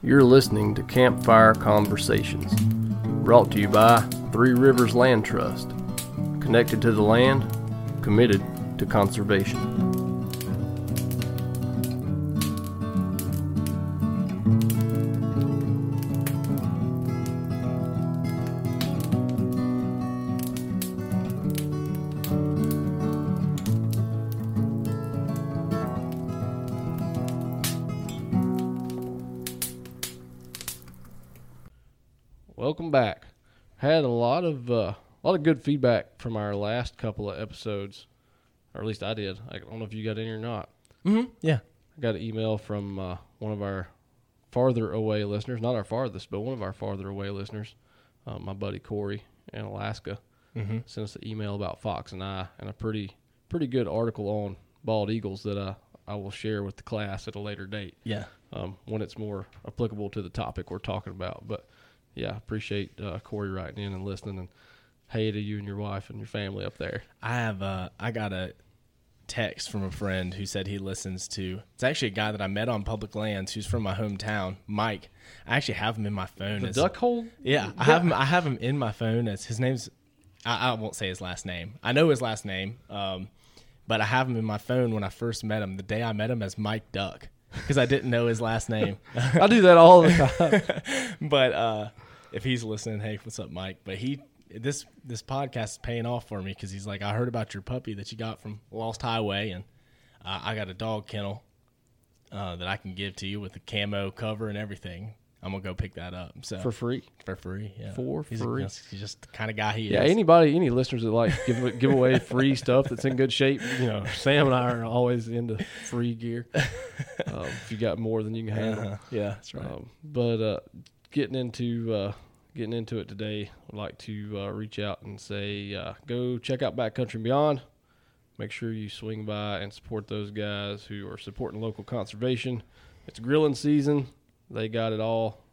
You're listening to Campfire Conversations, brought to you by Three Rivers Land Trust. Connected to the land, committed to conservation. Good feedback from our last couple of episodes, or at least I did. I don't know if you got any or not. Mm-hmm. Yeah. I got an email from uh, one of our farther away listeners, not our farthest, but one of our farther away listeners, uh, my buddy Corey in Alaska, Mm-hmm. sent us an email about Fox and I, and a pretty pretty good article on bald eagles that I I will share with the class at a later date Yeah. um, when it's more applicable to the topic we're talking about. But yeah, appreciate uh, Corey writing in and listening, and hey to you and your wife and your family up there. I have uh I got a text from a friend who said he listens to it's actually a guy that I met on public lands who's from my hometown, Mike. I actually have him in my phone The as duck hole. Yeah, I have him I have him in my phone as his name's I, I won't say his last name. I know his last name. Um but I have him in my phone when I first met him, the day I met him as Mike Duck. Because I didn't know his last name. I do that all the time. but uh, if he's listening, hey, what's up, Mike? But he this this podcast is paying off for me because he's like, I heard about your puppy that you got from Lost Highway, and uh, I got a dog kennel uh, that I can give to you with the camo cover and everything. I'm gonna go pick that up. So for free. for free, yeah, For he's, free. He's, he's just the kind of guy he Yeah, is. anybody, any listeners that like give give away free stuff that's in good shape, you know, Sam and I are always into free gear. Um, if you got more than you can handle. Uh-huh. Yeah, that's right. Um, but uh, getting into uh, getting into it today, I'd like to uh, reach out and say, uh, go check out Backcountry and Beyond. Make sure you swing by and support those guys who are supporting local conservation. It's grilling season. They got it all,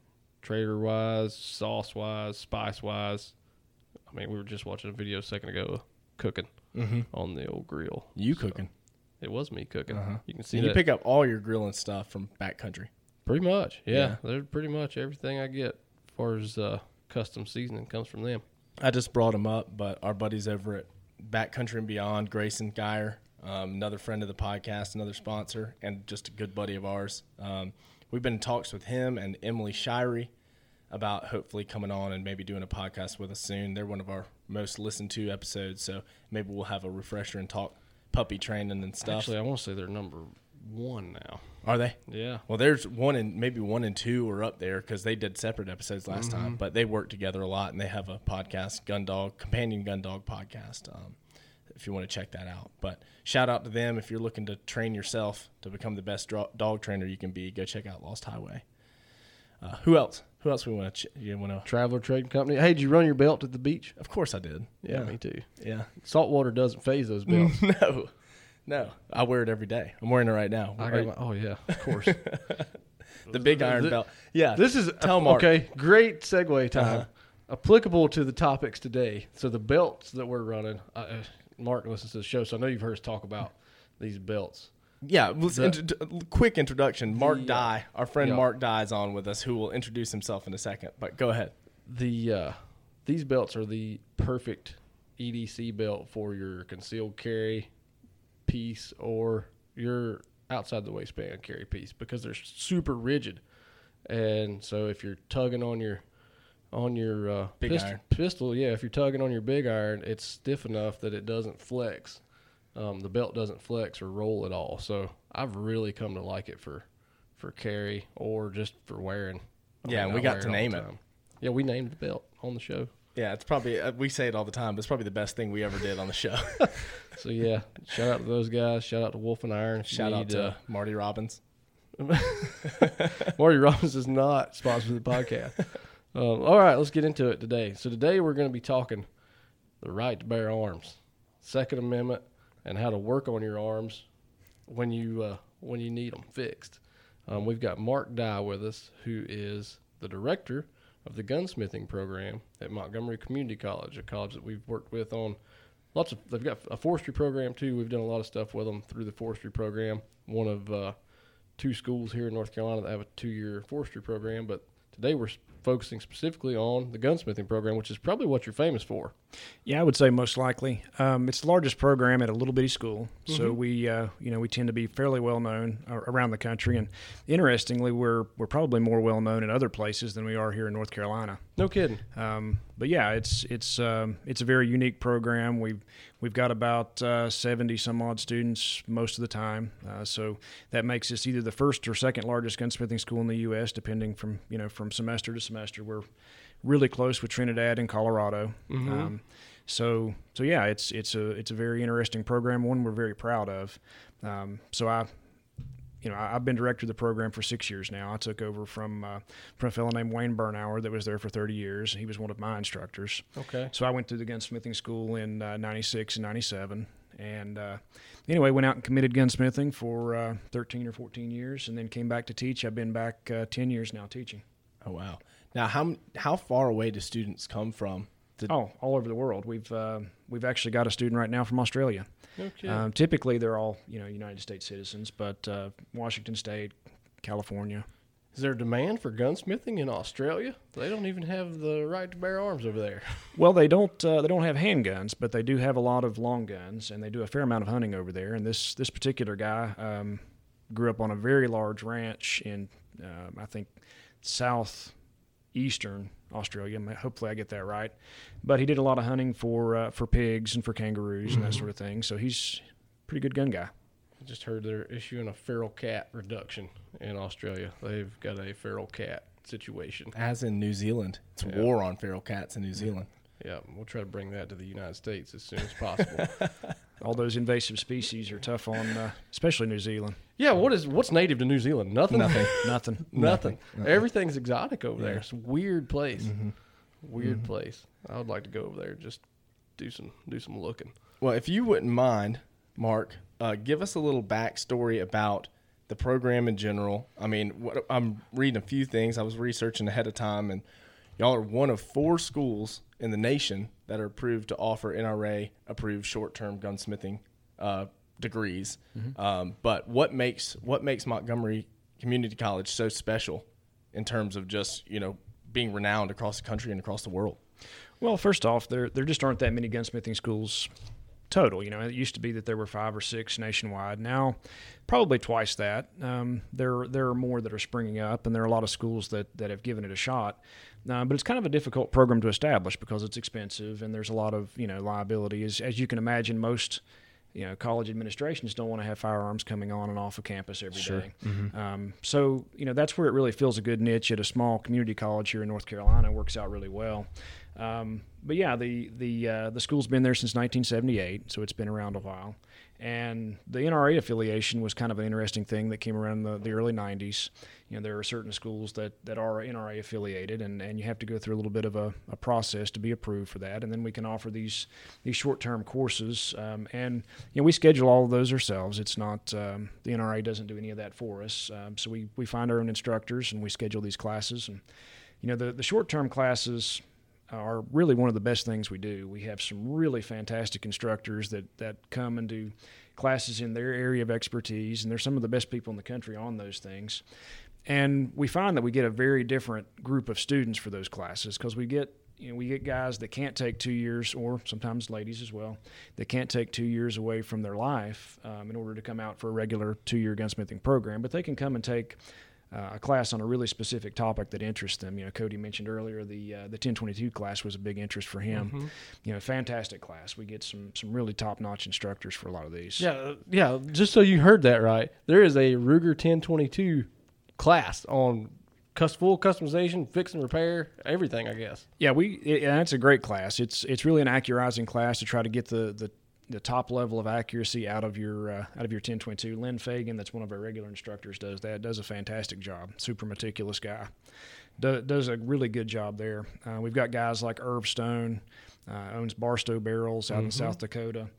Traeger wise, sauce wise, spice wise. I mean, we were just watching a video a second ago cooking mm-hmm. on the old grill. You So, cooking? It was me cooking. Uh-huh. You can see And you pick up all your grilling stuff from backcountry. Pretty much, yeah. Yeah. They're pretty much everything I get as far as uh, custom seasoning comes from them. I just brought him up, but our buddies over at Backcountry and Beyond, Grayson Geyer, um, another friend of the podcast, another sponsor, and just a good buddy of ours. Um, we've been in talks with him and Emily Shirey about hopefully coming on and maybe doing a podcast with us soon. They're one of our most listened to episodes, so maybe we'll have a refresher and talk puppy training and stuff. Actually, I want to say they're number one now. Are they? Yeah. Well, there's one and maybe one and two are up there because they did separate episodes last Mm-hmm. time, but they work together a lot and they have a podcast, Gun Dog Companion Gun Dog podcast. Um, if you want to check that out, but shout out to them if you're looking to train yourself to become the best dog trainer you can be. Go check out Lost Highway. Uh, who else? Who else we want to? Ch- you want to? Traveler Trading Company. Hey, did you run your belt at the beach? Of course I did. Yeah, me too. Yeah. Saltwater doesn't phase those belts. no, no. I wear it every day. I'm wearing it right now. I got my, oh yeah, of course. the big iron belt. Yeah. this is Tell Mark. okay. Great segue time. Uh-huh. Applicable to the topics today. So the belts that we're running. Uh, uh, Mark listens to the show, so I know you've heard us talk about these belts. Yeah, The- int- quick introduction. Mark The, Dye, our friend yeah. Mark Dye is on with us, who will introduce himself in a second. But go ahead. the uh, these belts are the perfect EDC belt for your concealed carry piece or your outside the waistband carry piece because they're super rigid. And so if you're tugging on your on your uh, Big pist- iron. pistol, yeah, if you're tugging on your big iron, it's stiff enough that it doesn't flex. Um, the belt doesn't flex or roll at all. So I've really come to like it for for carry or just for wearing. I Yeah, mean, we I got to name it. Yeah, we named the belt on the show. Yeah, it's probably uh, we say it all the time, but it's probably the best thing we ever did on the show. So yeah, shout out to those guys. Shout out to Wolf and Iron. Shout out to Marty Robbins. uh, Marty Robbins is not sponsored the podcast. Um, all right, let's get into it today. So today we're going to be talking the right to bear arms, Second Amendment, and how to work on your arms when you uh, when you need them fixed. Um, we've got Mark Dye with us, who is the director of the gunsmithing program at Montgomery Community College, a college that we've worked with on lots of. They've got a forestry program too. We've done a lot of stuff with them through the forestry program. One of uh, two schools here in North Carolina that have a two-year forestry program, but today we're focusing specifically on the gunsmithing program, which is probably what you're famous for. Yeah, I would say most likely. Um, it's the largest program at a little bitty school, so Mhm. we, uh, you know, we tend to be fairly well known around the country. And interestingly, we're we're probably more well known in other places than we are here in North Carolina. No kidding. Um, but yeah, it's it's um, it's a very unique program. We've we've got about uh, seventy some odd students most of the time, uh, so that makes us either the first or second largest gunsmithing school in the U.S. depending from you know from semester to semester. We're really close with Trinidad and Colorado. Mhm. Um, so so yeah, it's it's a it's a very interesting program, one we're very proud of. Um, so I. You know, I- I've been director of the program for six years now. I took over from uh, from a fellow named Wayne Bernauer that was there for 30 years. He was one of my instructors. Okay. So I went through the gunsmithing school in uh, 96 and 97. And uh, anyway, went out and committed gunsmithing for uh, 13 or 14 years and then came back to teach. I've been back uh, 10 years now teaching. Oh wow! Now, how how far away do students come from? To, Oh, all over the world. We've uh, we've actually got a student right now from Australia. No kidding. Um, typically, they're all you know United States citizens, but uh, Washington State, California. is there demand for gunsmithing in Australia? They don't even have the right to bear arms over there. Well, they don't uh, they don't have handguns, but they do have a lot of long guns, and they do a fair amount of hunting over there. And this this particular guy um, grew up on a very large ranch in um, I think southeastern Australia. Ma- Hopefully, I get that right. But he did a lot of hunting for uh, for pigs and for kangaroos and that sort of thing. So he's a pretty good gun guy. I just heard they're issuing a feral cat reduction in Australia. They've got a feral cat situation. as in New Zealand, it's Yeah. war on feral cats in New Zealand. Yeah, we'll try to bring that to the United States as soon as possible. All those invasive species are tough on, uh, especially New Zealand. yeah, what is what's native to New Zealand? Nothing. Nothing. Nothing. Nothing. Everything's exotic over there. It's a weird place. Mm-hmm. Weird place. I would like to go over there and just do some do some looking. Well, if you wouldn't mind, Mark, uh, give us a little backstory about the program in general. I mean, what, I'm reading a few things. I was researching ahead of time, and y'all are one of four schools in the nation that are approved to offer NRA approved short term gunsmithing uh, degrees. Um, but what makes what makes Montgomery Community College so special in terms of just you know being renowned across the country and across the world? Well, first off, there there just aren't that many gunsmithing schools total. You know, it used to be that there were five or six nationwide. Now, probably twice that. Um, there there are more that are springing up, and there are a lot of schools that that have given it a shot. Uh, but it's kind of a difficult program to establish because it's expensive, and there's a lot of you know liability. As as you can imagine, most you know college administrations don't want to have firearms coming on and off of campus every day. Um, so you know that's where it really fills a good niche at a small community college here in North Carolina. It works out really well. Um, but yeah, the the uh, the school's been there since 1978, so it's been around a while. And the NRA affiliation was kind of an interesting thing that came around the, the early 90s. You know, there are certain schools that, that are NRA affiliated, and, and you have to go through a little bit of a, a process to be approved for that. And then we can offer these these short term courses, um, and you know we schedule all of those ourselves. It's not um, the NRA doesn't do any of that for us. Um, so we we find our own instructors and we schedule these classes. And you know the the short term classes are really one of the best things we do. We have some really fantastic instructors that, that come and do classes in their area of expertise, and they're some of the best people in the country on those things. And we find that we get a very different group of students for those classes because we get you know, we get guys that can't take two years, or sometimes ladies as well, that can't take two years away from their life um, in order to come out for a regular two-year gunsmithing program. But they can come and take uh, a class on a really specific topic that interests them. You know, Cody mentioned earlier the uh, the 1022 class was a big interest for him. You know, fantastic class. We get some some really top notch instructors for a lot of these. Yeah, uh, yeah. Just so you heard that right, there is a Ruger 1022 class on full customization, fix and repair, everything. I guess. Yeah, we it, and that's a great class. It's it's really an accurizing class to try to get the the, the top level of accuracy out of your uh, out of your 1022. Lynn Fagan, that's one of our regular instructors, does that. Does a fantastic job. Super meticulous guy. Do, does a really good job there. Uh, we've got guys like Irv Stone, uh, owns Bar-Sto Barrels out in South Dakota.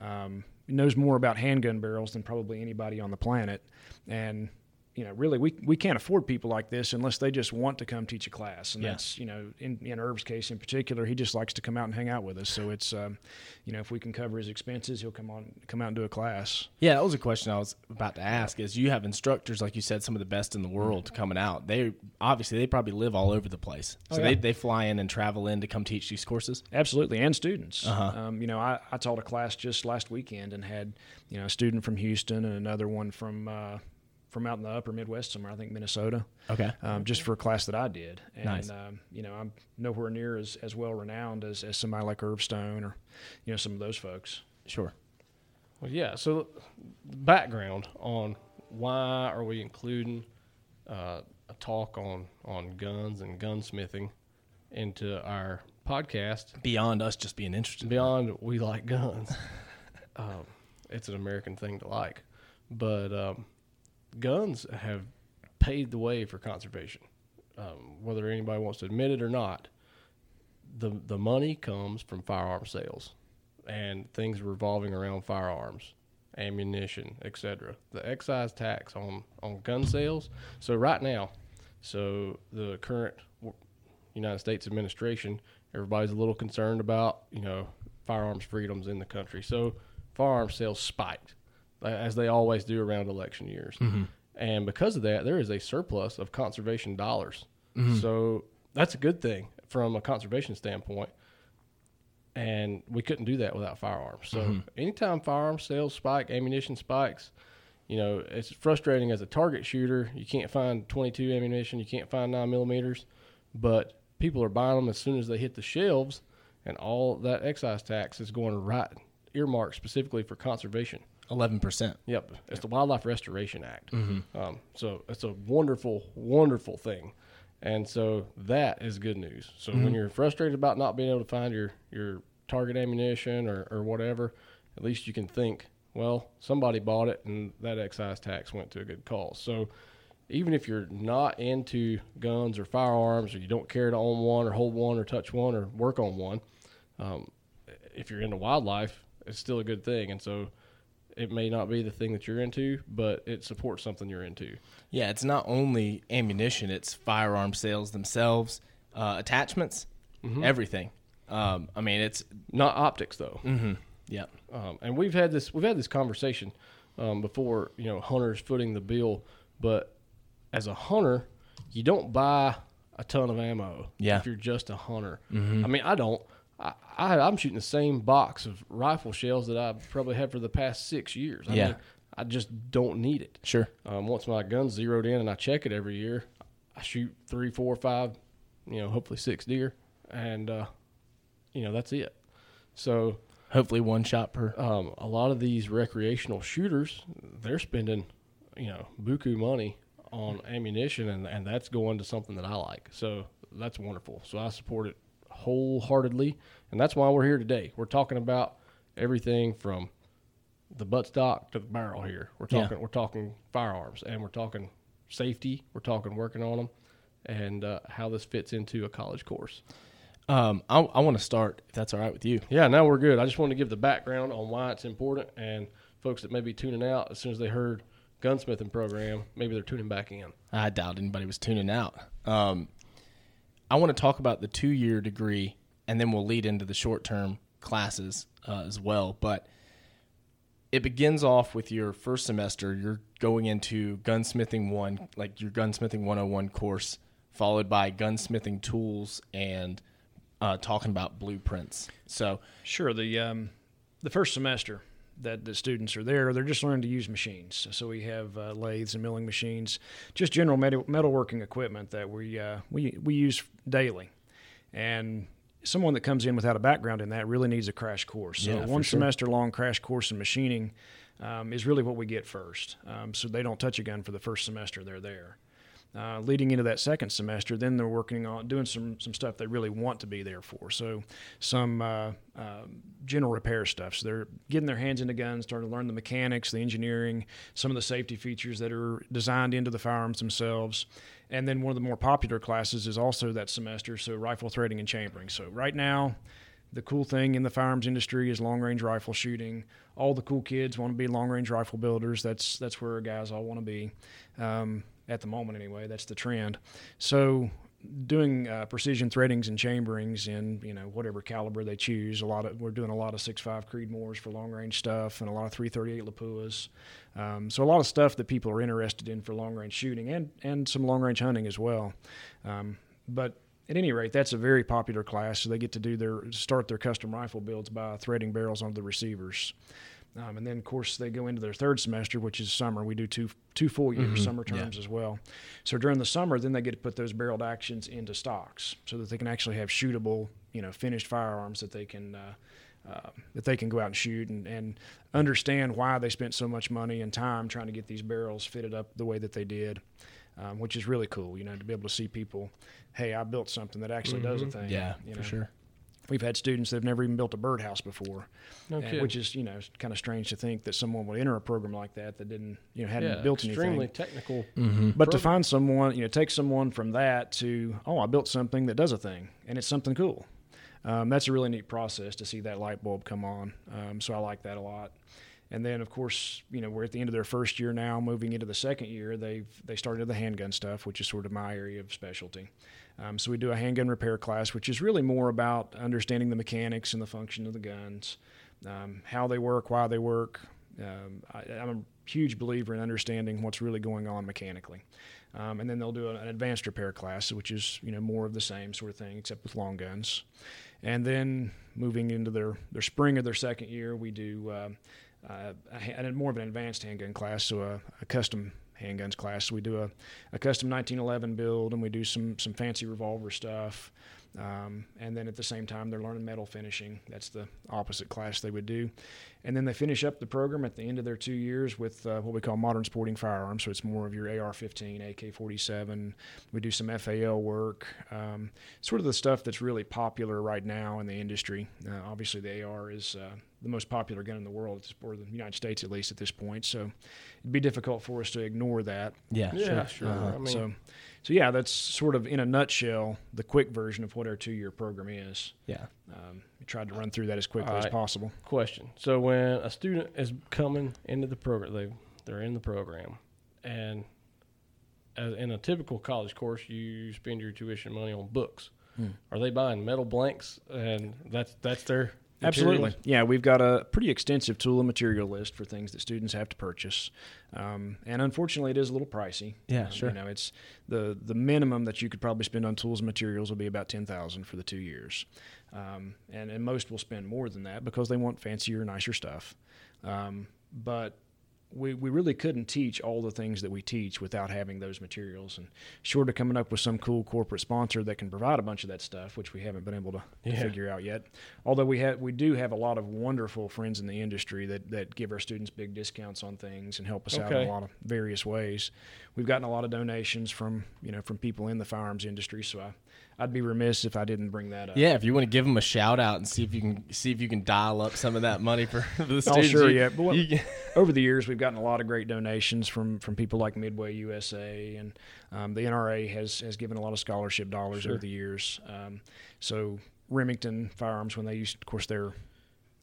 Um, knows more about handgun barrels than probably anybody on the planet, and you know, really, we, we can't afford people like this unless they just want to come teach a class. And Yeah. that's, you know, in, in Irv's case in particular, he just likes to come out and hang out with us. So it's, um, you know, if we can cover his expenses, he'll come on, come out and do a class. Yeah, that was a question I was about to ask. Is you have instructors like you said, some of the best in the world coming out. They obviously they probably live all over the place, so Oh, yeah. they they fly in and travel in to come teach these courses. Absolutely, and students. Uh-huh. Um, you know, I, I taught a class just last weekend and had you know a student from Houston and another one from uh, from out in the upper Midwest somewhere, I think Minnesota, Okay. um, just for a class that I did. And Nice. um, you know, I'm nowhere near as, as well renowned as, as somebody like Irv Stone or you know some of those folks. Sure. Well, yeah. So, background on why are we including uh, a talk on on guns and gunsmithing into our podcast? Beyond us just being interested. Beyond we like guns, um, it's an American thing to like, but um, guns have paved the way for conservation. Um, whether anybody wants to admit it or not, the the money comes from firearm sales and things revolving around firearms, ammunition, etc. The excise tax on on gun sales. So right now, so the current United States administration, everybody's a little concerned about you know firearms freedoms in the country. So firearm sales spiked, Uh, as they always do around election years. Mm-hmm. And because of that, there is a surplus of conservation dollars. Mm-hmm. So that's a good thing from a conservation standpoint. And we couldn't do that without firearms. So mm-hmm. anytime firearm sales spike, ammunition spikes, you know, it's frustrating as a target shooter. You can't find 22 ammunition, you can't find 9 millimeters, but people are buying them as soon as they hit the shelves, and all that excise tax is going right earmarked specifically for conservation. Eleven percent. Yep, it's the Wildlife Restoration Act. Um, so it's a wonderful, wonderful thing, and so that is good news. So when you're frustrated about not being able to find your your target ammunition or, or whatever, at least you can think, well, somebody bought it, and that excise tax went to a good cause. So even if you're not into guns or firearms, or you don't care to own one or hold one or touch one or work on one, um, if you're into wildlife, it's still a good thing. And so it may not be the thing that you're into, but it supports something you're into. Yeah, it's not only ammunition; it's firearm sales themselves, uh, attachments, everything. Um, I mean, it's Not optics though. yeah, Um, and we've had this we've had this conversation um, before. You know, hunters footing the bill, but as a hunter, you don't buy a ton of ammo. Yeah. If you're just a hunter, I mean, I don't. I, I I'm shooting the same box of rifle shells that I've probably had for the past six years. I Yeah. mean, I just don't need it. sure. Um, once my gun's zeroed in and I check it every year, I shoot three, four, five, you know, hopefully six deer, and uh, you know that's it. So Hopefully, one shot per. um, a lot of these recreational shooters, they're spending, you know, buku money on ammunition, and, and that's going to something that I like. So that's wonderful. So I support it wholeheartedly, and that's why we're here today. We're talking about everything from the buttstock to the barrel here. We're Yeah. talking we're talking firearms, and we're talking safety. We're talking working on them, and uh, how this fits into a college course. Um, I, I want to start if that's all right with you. Yeah, now we're good. I just want to give the background on why it's important, and folks that may be tuning out as soon as they heard gunsmithing program, maybe they're tuning back in. I doubt anybody was tuning out. Um, I want to talk about the two year degree, and then we'll lead into the short term classes uh, as well. But it begins off with your first semester. You're going into gunsmithing one, like your gunsmithing 101 course, followed by gunsmithing tools and uh, talking about blueprints. So, Sure. The um, the first semester that the students are there, they're just learning to use machines. So we have uh, lathes and milling machines, just general metal, metalworking equipment that we uh, we we use daily. And someone that comes in without a background in that really needs a crash course. So Yeah, one sure. semester long crash course in machining um, is really what we get first. Um, so they don't touch a gun for the first semester they're there. Uh, leading into that second semester, then they're working on doing some some stuff they really want to be there for. So some uh, uh, general repair stuff. So they're getting their hands into guns, starting to learn the mechanics, the engineering, some of the safety features that are designed into the firearms themselves. And then one of the more popular classes is also that semester, so rifle threading and chambering. So right now, the cool thing in the firearms industry is long range rifle shooting. All the cool kids want to be long range rifle builders. That's that's where guys all want to be. Um, at the moment, anyway, that's the trend. So doing uh, precision threadings and chamberings in you know whatever caliber they choose. A lot of we're doing a lot of 6.5 Creedmoors for long range stuff and a lot of three thirty eight Lapuas. Um, so a lot of stuff that people are interested in for long range shooting and and some long range hunting as well. Um, but at any rate, that's a very popular class. So they get to do their start their custom rifle builds by threading barrels onto the receivers. Um, and then, of course, they go into their third semester, which is summer. We do two two full year mm-hmm. summer terms yeah. as well. So during the summer, then they get to put those barreled actions into stocks, so that they can actually have shootable, you know, finished firearms that they can uh, uh, that they can go out and shoot and, and understand why they spent so much money and time trying to get these barrels fitted up the way that they did. Um, which is really cool, you know, to be able to see people, hey, I built something that actually mm-hmm. does a mm-hmm. thing. Yeah, you know? for sure. We've had students that have never even built a birdhouse before, no and, which is you know kind of strange to think that someone would enter a program like that that didn't you know hadn't yeah, built extremely anything. technical. Mm-hmm. But to find someone you know take someone from that to oh I built something that does a thing and it's something cool. Um, that's a really neat process to see that light bulb come on. Um, so I like that a lot. And then, of course, you know, we're at the end of their first year now, moving into the second year. They've they started the handgun stuff, which is sort of my area of specialty. Um, so we do a handgun repair class, which is really more about understanding the mechanics and the function of the guns, um, how they work, why they work. Um, I, am a huge believer in understanding what's really going on mechanically. Um, and then they'll do an advanced repair class, which is you know more of the same sort of thing, except with long guns. And then moving into their their spring of their second year, we do. Uh, uh, a, a, more of an advanced handgun class, so a, a custom handguns class. We do a, a custom 1911 build, and we do some some fancy revolver stuff. Um, and then at the same time, they're learning metal finishing. That's the opposite class they would do. And then they finish up the program at the end of their two years with uh, what we call modern sporting firearms. So it's more of your AR 15, AK 47. We do some FAL work, um, sort of the stuff that's really popular right now in the industry. Uh, obviously, the AR is uh, the most popular gun in the world, or the United States at least at this point. So it'd be difficult for us to ignore that. Yeah, yeah, sure. sure. Uh, I mean, so so yeah, that's sort of in a nutshell the quick version of what our two year program is. Yeah. Um, we tried to run through that as quickly right. as possible. Question: So when a student is coming into the program, they they're in the program, and as in a typical college course, you spend your tuition money on books. Hmm. Are they buying metal blanks, and that's that's their Absolutely. Yeah, we've got a pretty extensive tool and material list for things that students have to purchase, um, and unfortunately, it is a little pricey. Yeah, um, sure. You know, it's the the minimum that you could probably spend on tools and materials will be about ten thousand for the two years, um, and and most will spend more than that because they want fancier, nicer stuff. Um, but we, we really couldn't teach all the things that we teach without having those materials. And short of coming up with some cool corporate sponsor that can provide a bunch of that stuff, which we haven't been able to, yeah. to figure out yet. Although we have, we do have a lot of wonderful friends in the industry that, that give our students big discounts on things and help us okay. out in a lot of various ways. We've gotten a lot of donations from you know from people in the firearms industry, so I I'd be remiss if I didn't bring that up. Yeah, if you want to give them a shout out and see if you can see if you can dial up some of that money for the students. Oh, sure, you, yeah. But what, over the years, we've gotten a lot of great donations from from people like Midway USA, and um, the NRA has has given a lot of scholarship dollars sure. over the years. Um, so Remington Firearms, when they used, of course, they're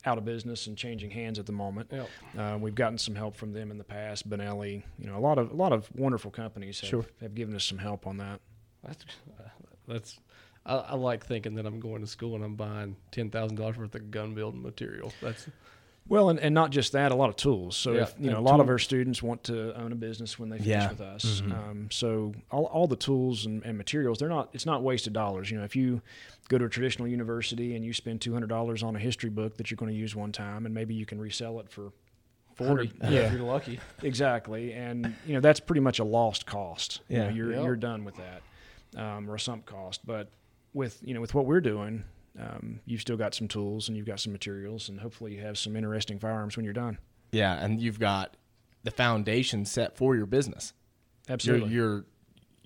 out of business and changing hands at the moment. Yep. Uh, we've gotten some help from them in the past. Benelli, you know, a lot of a lot of wonderful companies have, sure. have given us some help on that. That's that's I, I, like thinking that I'm going to school and I'm buying ten thousand dollars worth of gun building material. That's well, and, and not just that, a lot of tools. So yeah, if you know, a lot of our students want to own a business when they finish yeah. with us. Mm-hmm. Um, so all, all the tools and, and, materials, they're not. It's not wasted dollars. You know, if you go to a traditional university and you spend two hundred dollars on a history book that you're going to use one time, and maybe you can resell it for 40 yeah, if you're lucky. Exactly. And you know, that's pretty much a lost cost. Yeah. You know, you're yep. you're done with that. Um, or a sunk cost. But with you know with what we're doing, um, you've still got some tools and you've got some materials, and hopefully you have some interesting firearms when you're done. Yeah, and you've got the foundation set for your business. Absolutely, your your,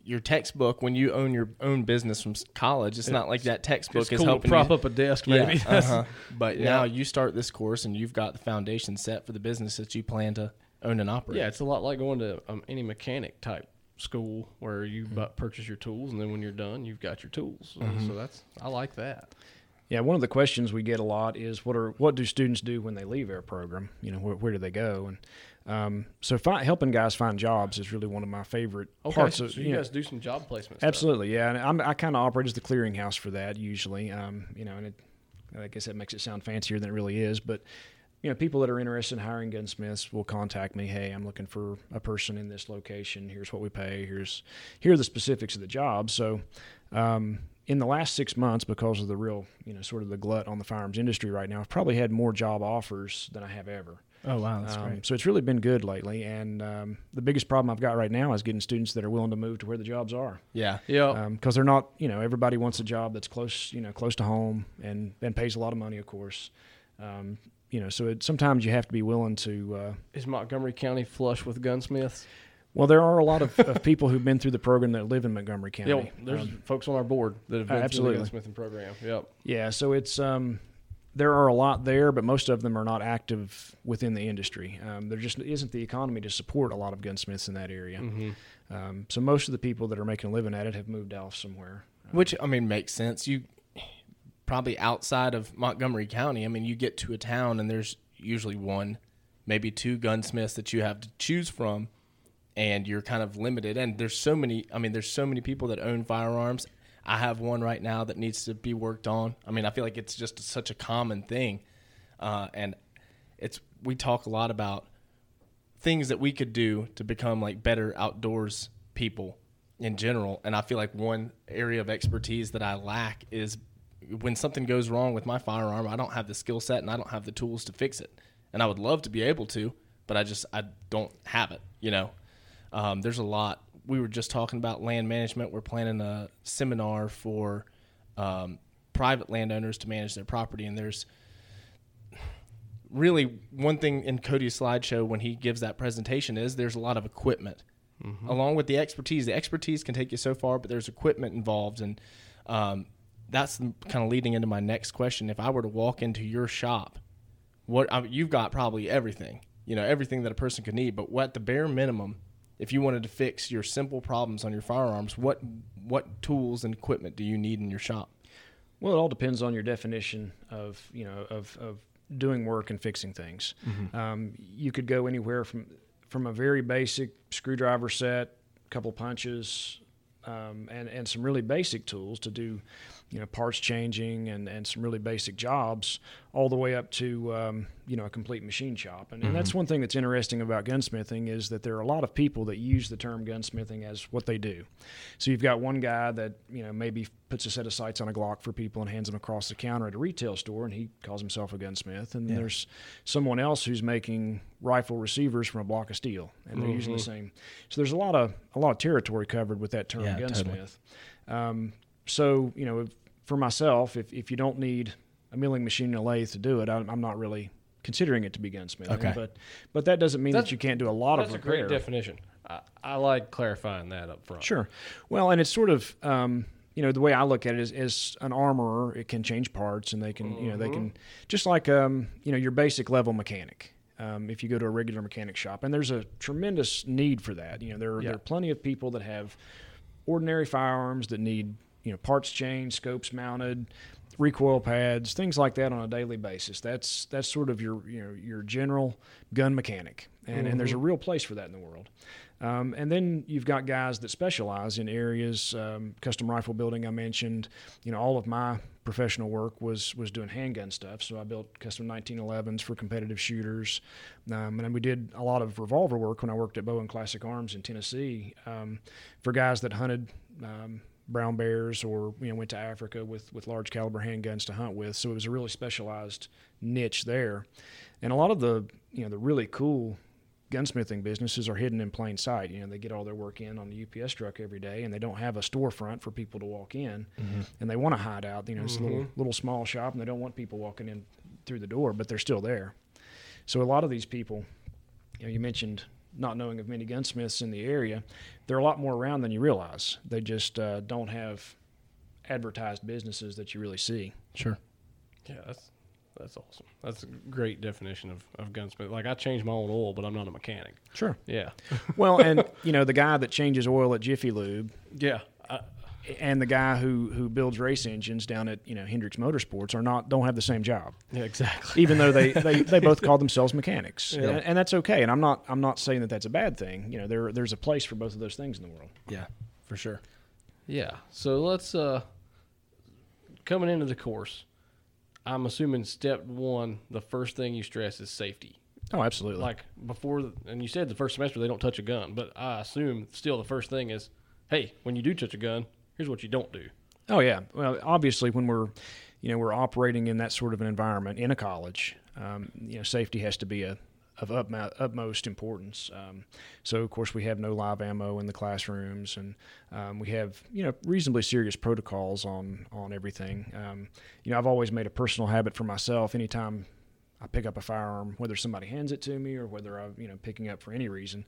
your textbook when you own your own business from college. It's, it's not like that textbook is cool helping prop you. up a desk, maybe. Yeah, uh-huh. But yeah. now you start this course and you've got the foundation set for the business that you plan to own and operate. Yeah, it's a lot like going to um, any mechanic type school where you mm-hmm. purchase your tools and then when you're done you've got your tools mm-hmm. so that's i like that Yeah, one of the questions we get a lot is what are what do students do when they leave our program? You know, where, where do they go? And um, so helping guys find jobs is really one of my favorite Okay, parts so of you know, guys do some job placement. stuff. Absolutely, yeah. And I'm, I kind of operate as the clearinghouse for that usually. Um, you know, and it, I guess that makes it sound fancier than it really is. But you know, people that are interested in hiring gunsmiths will contact me. Hey, I'm looking for a person in this location. Here's what we pay. Here's here are the specifics of the job. So. Um, in the last six months, because of the real, you know, sort of the glut on the firearms industry right now, I've probably had more job offers than I have ever. Oh wow, that's Um, great. So it's really been good lately. And um, the biggest problem I've got right now is getting students that are willing to move to where the jobs are Yeah, Yeah. because they're not you know everybody wants a job that's close you know close to home and and pays a lot of money of course um, you know so it, sometimes you have to be willing to uh, Is Montgomery County flush with gunsmiths? well there are a lot of, of people who've been through the program that live in Montgomery County Yeah, there's Um, folks on our board that have been absolutely. through the gunsmithing program. Yep. yeah so it's um, there are a lot there but most of them are not active within the industry um, there just isn't the economy to support a lot of gunsmiths in that area Mm-hmm. um, so most of the people that are making a living at it have moved off somewhere which I mean makes sense. You probably outside of Montgomery County. I mean, you get to a town and there's usually one, maybe two gunsmiths that you have to choose from, and you're kind of limited. And there's so many. I mean, there's so many people that own firearms. I have one right now that needs to be worked on. I mean, I feel like it's just such a common thing, uh, and it's we talk a lot about things that we could do to become like better outdoors people in general. And I feel like one area of expertise that I lack is when something goes wrong with my firearm, I don't have the skill set and I don't have the tools to fix it. And I would love to be able to, but I just I don't have it. You know, um, there's a lot. We were just talking about land management. We're planning a seminar for um, private landowners to manage their property, and there's really one thing in Cody's slideshow when he gives that presentation is there's a lot of equipment along with the expertise. The expertise can take you so far, but there's equipment involved, and um, that's kind of leading into my next question. If I were to walk into your shop, what I mean, you've got probably everything, you know, everything that a person could need. But what the bare minimum, if you wanted to fix your simple problems on your firearms, what what tools and equipment do you need in your shop? Well, it all depends on your definition of you know of, of doing work and fixing things. Um, you could go anywhere from from a very basic screwdriver set, a couple punches, um, and and some really basic tools to do you know parts changing and and some really basic jobs, all the way up to um, you know a complete machine shop. And, and that's one thing that's interesting about gunsmithing is that there are a lot of people that use the term gunsmithing as what they do. So you've got one guy that you know maybe puts a set of sights on a Glock for people and hands them across the counter at a retail store, and he calls himself a gunsmith. And there's someone else who's making rifle receivers from a block of steel, and they're using the same. So there's a lot of a lot of territory covered with that term Yeah, gunsmith. totally. Um, so you know, if, for myself, if if you don't need a milling machine and a lathe to do it, I'm, I'm not really considering it to be gunsmithing. Okay. But but that doesn't mean That's- that you can't do a lot That's of a repair. great definition. I, I like clarifying that up front. Sure. Well, and it's sort of um, you know the way I look at it is, is an armorer. It can change parts, and they can you know they can just like um, you know your basic level mechanic. Um, if you go to a regular mechanic shop, and there's a tremendous need for that. You know there Yeah. there are plenty of people that have ordinary firearms that need you know parts changed, scopes mounted, recoil pads, things like that on a daily basis. That's that's sort of your you know your general gun mechanic, and and there's a real place for that in the world. Um, and then you've got guys that specialize in areas, um, custom rifle building. I mentioned, you know, all of my professional work was was doing handgun stuff. So I built custom 1911s for competitive shooters, um, and then we did a lot of revolver work when I worked at Bowen Classic Arms in Tennessee um, for guys that hunted. Brown bears or you know went to Africa with with large caliber handguns to hunt with so it was a really specialized niche there and a lot of the you know the really cool gunsmithing businesses are hidden in plain sight. You know, they get all their work in on the UPS truck every day, and they don't have a storefront for people to walk in, mm-hmm. and they want to hide out. You know, it's a little mm-hmm. little small shop, and they don't want people walking in through the door, but they're still there. So a lot of these people, you know, you mentioned not knowing of many gunsmiths in the area. they're a lot more around than you realize. They just uh, don't have advertised businesses that you really see. Sure. Yeah, that's that's awesome. That's a great definition of, of gunsmith. Like I change my own oil, but I'm not a mechanic. Sure. Yeah. Well, and you know, the guy that changes oil at Jiffy Lube yeah. I, and the guy who who builds race engines down at you know Hendricks Motorsports are not don't have the same job. Yeah, exactly. Even though they, they, they both call themselves mechanics, Yeah. and, and that's okay. And I'm not I'm not saying that that's a bad thing. You know, there there's a place for both of those things in the world. Yeah, for sure. Yeah. So let's uh coming into the course. I'm assuming step one, the first thing you stress is safety. Oh, absolutely. Like before, the, and you said the first semester they don't touch a gun, but I assume still the first thing is, hey, when you do touch a gun, here's what you don't do. Oh yeah. Well, obviously, when we're, you know, we're operating in that sort of an environment in a college, um, you know, safety has to be a of utmo- utmost importance. Um, so, of course, we have no live ammo in the classrooms, and um, we have you know reasonably serious protocols on on everything. Um, you know, I've always made a personal habit for myself. Anytime I pick up a firearm, whether somebody hands it to me or whether I'm you know picking up for any reason,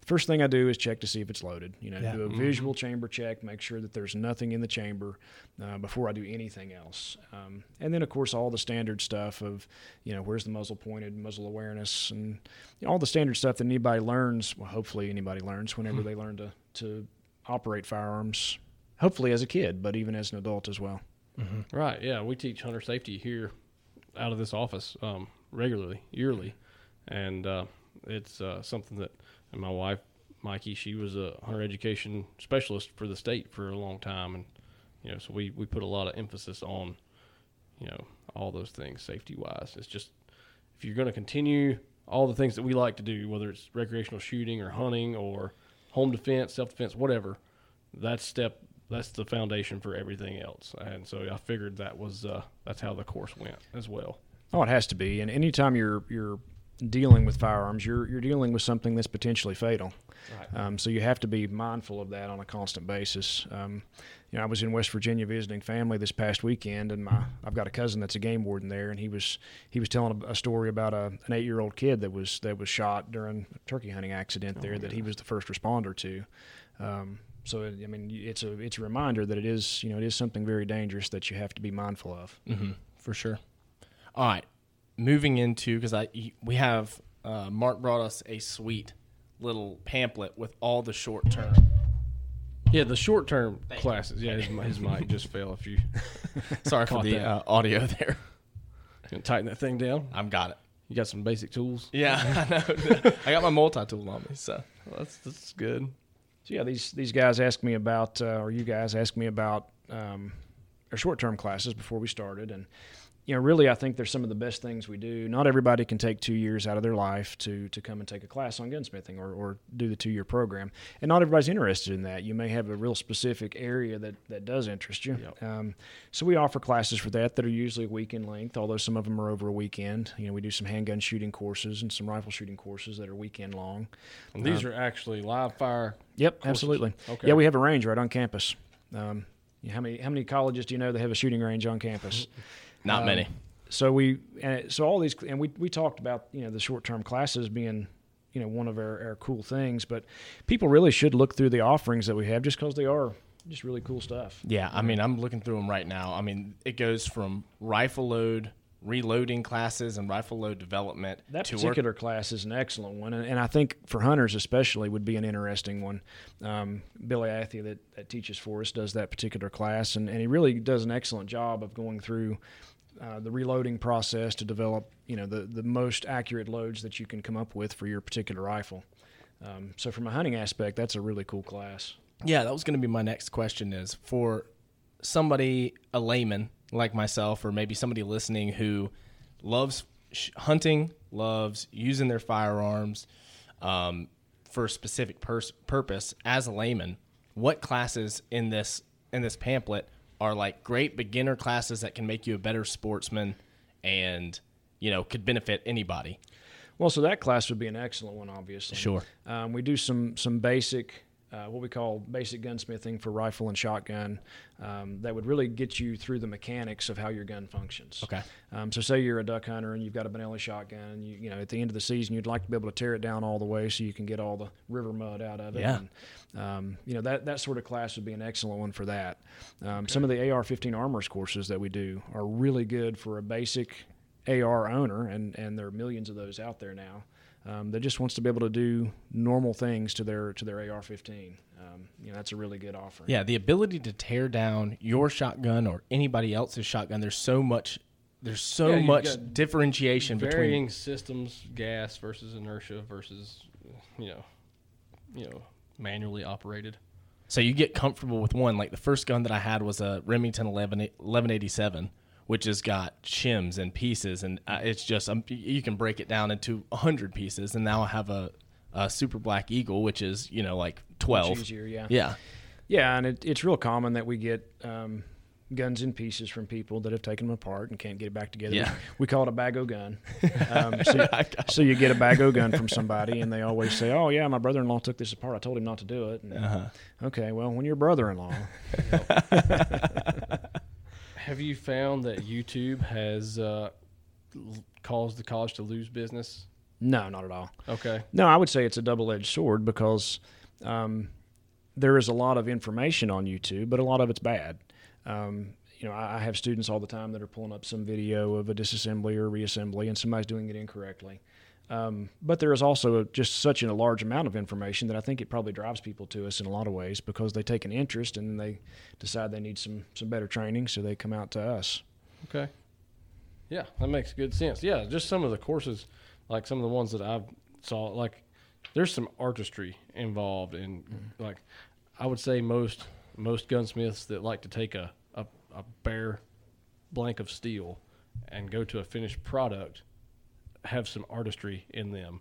the first thing I do is check to see if it's loaded. You know, Yeah. do a visual chamber check, make sure that there's nothing in the chamber uh, before I do anything else. Um, and then, of course, all the standard stuff of you know where's the muzzle pointed, muzzle awareness, and you know, all the standard stuff that anybody learns. Well, hopefully anybody learns whenever they learn to to operate firearms. Hopefully as a kid, but even as an adult as well. Right. Yeah. We teach hunter safety here out of this office um, regularly, yearly, and uh, it's uh, something that and my wife Mikey, she was a hunter education specialist for the state for a long time, and you know, so we we put a lot of emphasis on you know all those things safety wise. It's just if you're going to continue all the things that we like to do, whether it's recreational shooting or hunting or home defense, self defense, whatever, that's step that's the foundation for everything else. And so I figured that was uh, that's how the course went as well. Oh, it has to be. And anytime you're you're dealing with firearms, you're you're dealing with something that's potentially fatal. Right. Um, so you have to be mindful of that on a constant basis. Um, you know, I was in West Virginia visiting family this past weekend, and my I've got a cousin that's a game warden there, and he was he was telling a, a story about a, an eight year old kid that was that was shot during a turkey hunting accident there that he was the first responder to. Um, so I mean, it's a it's a reminder that it is you know it is something very dangerous that you have to be mindful of. Mm-hmm, for sure. All right, moving into because I we have uh, Mark brought us a sweet little pamphlet with all the short term. Yeah, the short term classes. Yeah, his, his mic just fell. If you Sorry for the uh, audio there. can tighten that thing down, I've got it. you got some basic tools. Yeah, I know. I got my multi tool on me, so Well, that's that's good. So yeah, these these guys asked me about, uh, or you guys asked me about um, our short term classes before we started, and you know, really, I think they're some of the best things we do. Not everybody can take two years out of their life to to come and take a class on gunsmithing or, or do the two year program, and not everybody's interested in that. You may have a real specific area that that does interest you. Yep. Um, so we offer classes for that that are usually a week in length, although some of them are over a weekend. You know, we do some handgun shooting courses and some rifle shooting courses that are weekend long. And these are actually live fire. Yep, courses. absolutely. Okay. Yeah, we have a range right on campus. Um, you know, how many how many colleges do you know that have a shooting range on campus? not Um, many. So we and so all these and we we talked about you know the short term classes being you know one of our, our cool things, but people really should look through the offerings that we have just because they are just really cool stuff. Yeah, I mean, I'm looking through them right now. I mean, it goes from rifle load reloading classes and rifle load development That to work. particular class is an excellent one, and, and I think for hunters especially would be an interesting one. Um, Billy Athey that, that teaches for us does that particular class, and, and he really does an excellent job of going through uh, the reloading process to develop you know the the most accurate loads that you can come up with for your particular rifle. Um, so from a hunting aspect, that's a really cool class. Yeah, that was going to be my next question is for somebody, a layman like myself, or maybe somebody listening who loves sh- hunting, loves using their firearms um, for a specific pers- purpose as a layman, what classes in this in this pamphlet are like great beginner classes that can make you a better sportsman and you know could benefit anybody? Well, so that class would be an excellent one, obviously. Sure. Um, we do some some basic, uh, what we call basic gunsmithing for rifle and shotgun. Um, that would really get you through the mechanics of how your gun functions. Okay. Um, so, say you're a duck hunter and you've got a Benelli shotgun. And you, you know, at the end of the season, you'd like to be able to tear it down all the way so you can get all the river mud out of it. Yeah. And, um, you know, that that sort of class would be an excellent one for that. Um, Some of the AR-15 armors courses that we do are really good for a basic AR owner, and and there are millions of those out there now. Um, that just wants to be able to do normal things to their to their AR-15. Um, you know, that's a really good offering. Yeah, the ability to tear down your shotgun or anybody else's shotgun. There's so much. There's so Yeah, much differentiation Varying between. systems, gas versus inertia versus, you know, you know, manually operated. So you get comfortable with one. Like the first gun that I had was a Remington 11, 1187, which has got shims and pieces, and uh, it's just um, you can break it down into hundred pieces. And now I have a, a Super Black Eagle, which is you know like twelve. Easier, yeah. Yeah. Yeah, and it, it's real common that we get um, guns in pieces from people that have taken them apart and can't get it back together. Yeah. We call it a bago gun. Um, so, so you get a bago gun from somebody, and they always say, "Oh yeah, my brother-in-law took this apart. I told him not to do it." And, Uh-huh. Okay, well, when your brother-in-law, Have you found that YouTube has uh, caused the college to lose business? no, not at all. Okay. No, I would say it's a double-edged sword because um, there is a lot of information on YouTube, but a lot of it's bad. Um, you know, I, I have students all the time that are pulling up some video of a disassembly or reassembly, and somebody's doing it incorrectly. Um, but there is also just such a large amount of information that I think it probably drives people to us in a lot of ways because they take an interest and they decide they need some some better training, so they come out to us. Okay. Yeah, that makes good sense. Yeah, just some of the courses, like some of the ones that I've saw, like there's some artistry involved in, like I would say most most gunsmiths that like to take a, a a bare blank of steel and go to a finished product have some artistry in them.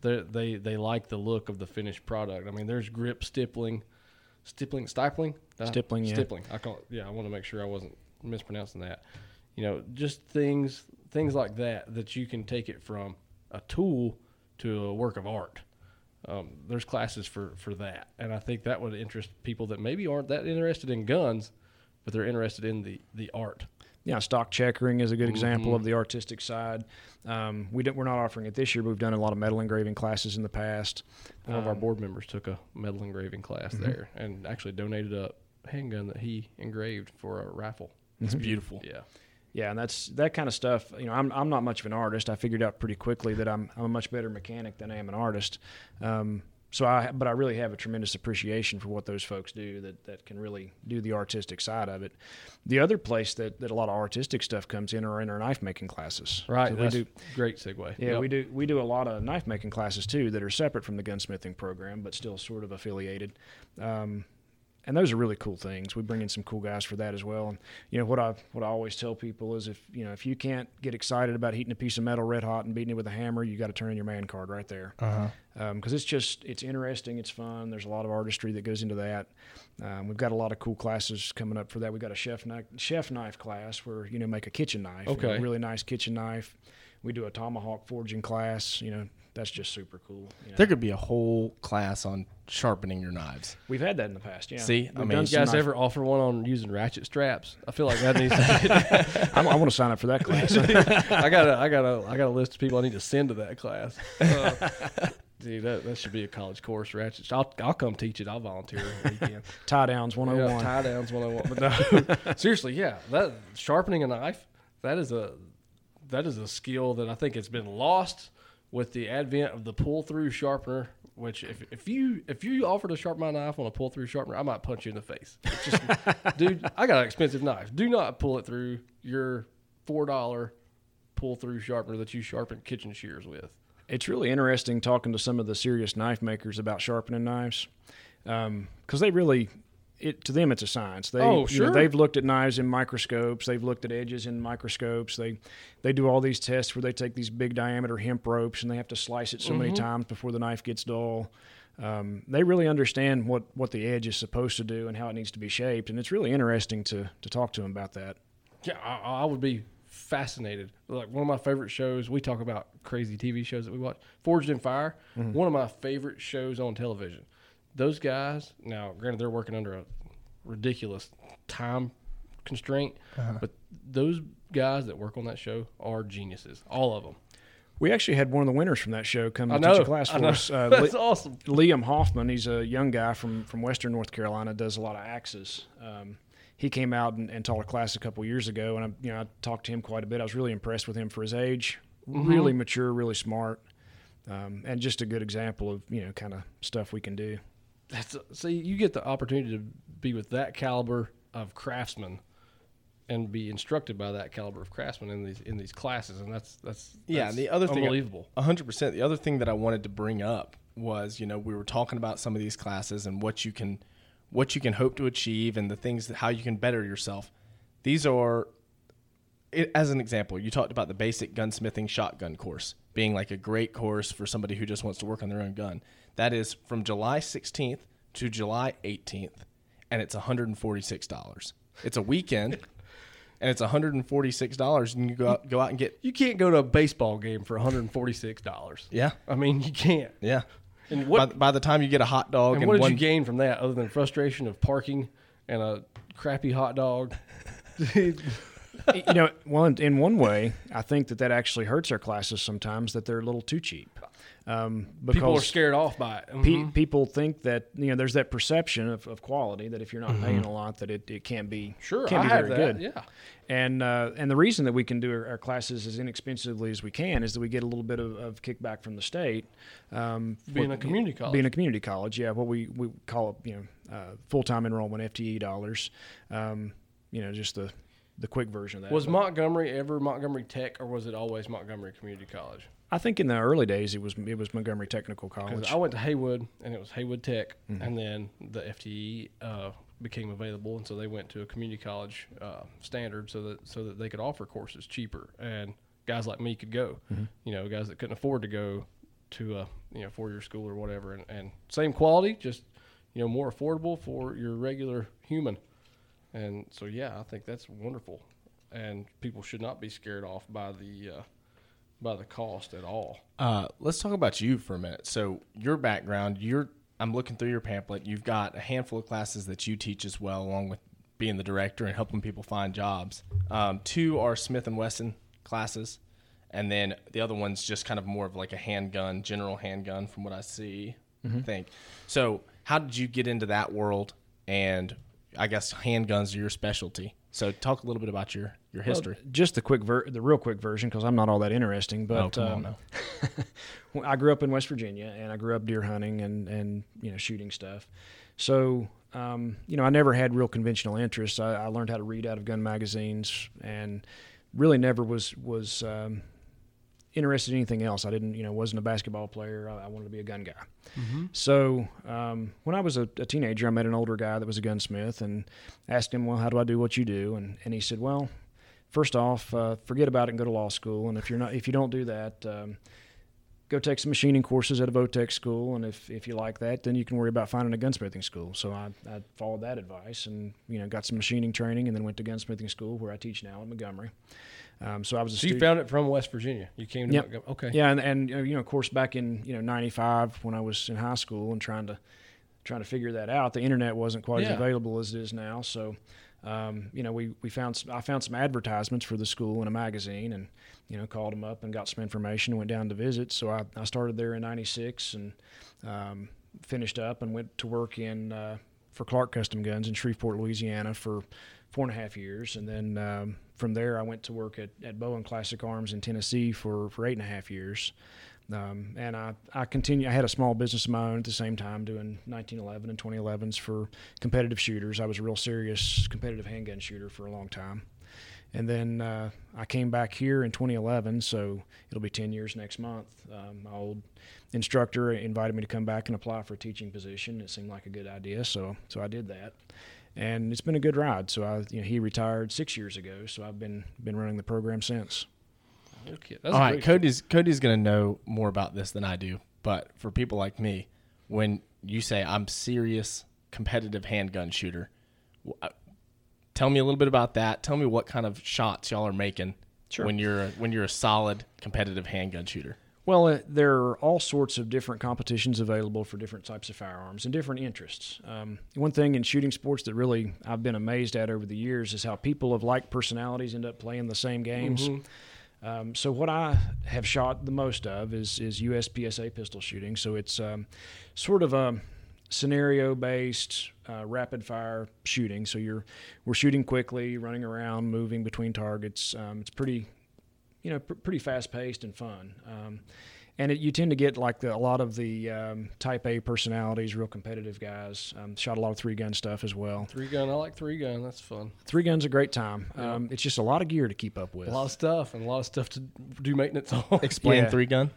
They they they like the look of the finished product. I mean, there's grip stippling, stippling, stifling, Uh, Stippling, yeah. stippling. I call it. Yeah, I want to make sure I wasn't mispronouncing that. You know, just things things like that that you can take it from a tool to a work of art. Um, there's classes for for that, and I think that would interest people that maybe aren't that interested in guns, but they're interested in the the art. Yeah, stock checkering is a good example Mhm. of the artistic side. Um, we we're not offering it this year, but we've done a lot of metal engraving classes in the past. One of our Um, board members took a metal engraving class Mhm. there and actually donated a handgun that he engraved for a rifle. It's beautiful. Yeah. Yeah, and that's that kind of stuff. You know, I'm I'm not much of an artist. I figured out pretty quickly that I'm I'm a much better mechanic than I am an artist. Um, so I, but I really have a tremendous appreciation for what those folks do that, that can really do the artistic side of it. The other place that, that a lot of artistic stuff comes in are in our knife making classes. Right. So we do great segue. Yeah, Yep. we do. We do a lot of knife making classes too that are separate from the gunsmithing program, but still sort of affiliated. Um, and those are really cool things. We bring in some cool guys for that as well. And you know what I what I always tell people is if you know if you can't get excited about heating a piece of metal red hot and beating it with a hammer, you got to turn in your man card right there Uh-huh. because it's just it's interesting, it's fun. There's a lot of artistry that goes into that. Um, we've got a lot of cool classes coming up for that. We've got a chef knife chef knife class where you know make a kitchen knife, you know, really nice kitchen knife. We do a tomahawk forging class. You know that's just super cool. you know. There could be a whole class on sharpening your knives. We've had that in the past. Yeah. See, I mean, You guys knife- ever offer one on using ratchet straps? I feel like that needs. To I, I want to sign up for that class. I got a, I got a, I got a list of people I need to send to that class. Uh, dude, that, that should be a college course. Ratchet. I'll, I'll come teach it. I'll volunteer weekend. Tie downs 101. Yeah, tie downs one I want. But no, seriously, yeah, that sharpening a knife that is a that is a skill that I think has been lost with the advent of the pull through sharpener. Which if, if you if you offer to sharpen my knife on a pull through sharpener, I might punch you in the face. It's just, dude, I got an expensive knife. Do not pull it through your four dollar pull through sharpener that you sharpen kitchen shears with. it's really interesting talking to some of the serious knife makers about sharpening knives um, because they really it to them it's a science they Oh, you know, sure. they've looked at knives in microscopes they've looked at edges in microscopes they they do all these tests where they take these big diameter hemp ropes and they have to slice it so many times before the knife gets dull um, they really understand what, what the edge is supposed to do and how it needs to be shaped, and it's really interesting to, to talk to them about that. Yeah, I, I would be fascinated. Like one of my favorite shows, we talk about crazy TV shows that we watch. Forged in Fire, one of my favorite shows on television. Those guys, now granted, they're working under a ridiculous time constraint, but those guys that work on that show are geniuses, all of them. We actually had one of the winners from that show come to teach a class for us. Uh, That's awesome. Liam Hoffman, he's a young guy from, from Western North Carolina, does a lot of axes. Um, he came out and, and taught a class a couple years ago, and I, you know, I talked to him quite a bit. I was really impressed with him for his age. Mm-hmm. Really mature, really smart. um, and just a good example of you know kind of stuff we can do. That's see, you get the opportunity to be with that caliber of craftsmen and be instructed by that caliber of craftsmen in these in these classes, and that's that's, Yeah, that's the other thing- unbelievable. A hundred percent. The other thing that I wanted to bring up was, you know, we were talking about some of these classes and what you can, what you can hope to achieve, and the things that how you can better yourself. These are, it, as an example, you talked about the basic gunsmithing shotgun course being like a great course for somebody who just wants to work on their own gun. That is from July 16th to July 18th, and it's $146. It's a weekend. And it's $146, and you go out, go out and get You can't go to a baseball game for one hundred and forty six dollars. yeah, I mean, you can't. Yeah. And By, what by the time you get a hot dog and and, what did one, you gain from that other than frustration of parking and a crappy hot dog? you know, well, in, in one way, I think that that actually hurts our classes sometimes that they're a little too cheap. Um, because People are scared off by it. pe- Mhm. people think that you know there's that perception of, of quality that if you're not paying a lot that it, it can't be Sure, can't I be have very that. good. Yeah. And uh, and the reason that we can do our, our classes as inexpensively as we can is that we get a little bit of, of kickback from the state. Um, Being for- a community college. being a community college, yeah, what we, we call you know uh, full time enrollment FTE dollars. Um, you know, just the the quick version of that. Was Montgomery ever Montgomery Tech, or was it always Montgomery Community College? I think in the early days it was it was Montgomery Technical College. I went to Haywood, and it was Haywood Tech, Mm-hmm. and then the FTE uh, became available, and so they went to a community college uh, standard, so that so that they could offer courses cheaper, and guys like me could go. Mm-hmm. You know, guys that couldn't afford to go to a you know four year school or whatever, and, and same quality, just you know more affordable for your regular human. And so yeah, I think that's wonderful, and people should not be scared off by the uh, by the cost at all. uh, let's talk about you for a minute. So your background, you're I'm looking through your pamphlet. You've got a handful of classes that you teach as well, along with being the director and helping people find jobs. Um, two are Smith and Wesson classes, and then the other one's just kind of more of like a handgun, general handgun, from what I see. I think. So, how did you get into that world? And I guess handguns are your specialty. So, talk a little bit about your your history. just the quick ver- the real quick version because I'm not all that interesting. But oh, come on um. I grew up in West Virginia, and I grew up deer hunting and and you know shooting stuff. So um, you know, I never had real conventional interests. I, I learned how to read out of gun magazines, and really never was was um, interested in anything else. I didn't, you know, wasn't a basketball player. I, I wanted to be a gun guy. So um, when I was a, a teenager, I met an older guy that was a gunsmith, and asked him, "Well, how do I do what you do?" And and he said, "Well." First off, uh, forget about it and go to law school. And if you're not, if you don't do that, um, go take some machining courses at a Votech school, and if, if you like that, then you can worry about finding a gunsmithing school. So I, I followed that advice, and you know got some machining training, and then went to gunsmithing school where I teach now at Montgomery. Um, so I was a So you found it from West Virginia. You came to Yep. Montgomery. Okay. Yeah, and, and you know, of course, back in you know '95 when I was in high school and trying to trying to figure that out, the internet wasn't quite Yeah. as available as it is now. So, um, you know, we we found some, I found some advertisements for the school in a magazine, and you know, called them up and got some information and went down to visit. So I, I started there in '96 and um, finished up and went to work in uh, for Clark Custom Guns in Shreveport, Louisiana for four and a half years, and then um, from there I went to work at, at Bowen Classic Arms in Tennessee for, for eight and a half years. Um, and I, I continue. I had a small business of my own at the same time, doing 1911 and 2011s for competitive shooters. I was a real serious competitive handgun shooter for a long time. And then uh, I came back here in 2011, so it'll be 10 years next month. Um, my old instructor invited me to come back and apply for a teaching position. It seemed like a good idea, so so I did that, and it's been a good ride. So I, you know, he retired six years ago, so I've been been running the program since. Okay. All right, great. Cody's Cody's going to know more about this than I do. But for people like me, when you say I'm serious competitive handgun shooter, uh, tell me a little bit about that. Tell me what kind of shots y'all are making Sure. when you're when you're a solid competitive handgun shooter. Well, uh, there are all sorts of different competitions available for different types of firearms and different interests. Um, one thing in shooting sports that really I've been amazed at over the years is how people of like personalities end up playing the same games. Um, so what I have shot the most of is is USPSA pistol shooting. So it's um, sort of a scenario based uh, rapid fire shooting. So you're we're shooting quickly, running around, moving between targets. Um, it's pretty you know, pr- pretty fast paced and fun. Um, and it, you tend to get like the, a lot of the um, Type A personalities, real competitive guys. Um, shot a lot of three gun stuff as well. Three gun, I like three gun. That's fun. Three gun's a great time. Um, it's just a lot of gear to keep up with. A lot of stuff and a lot of stuff to do maintenance on. Explain Yeah. three gun.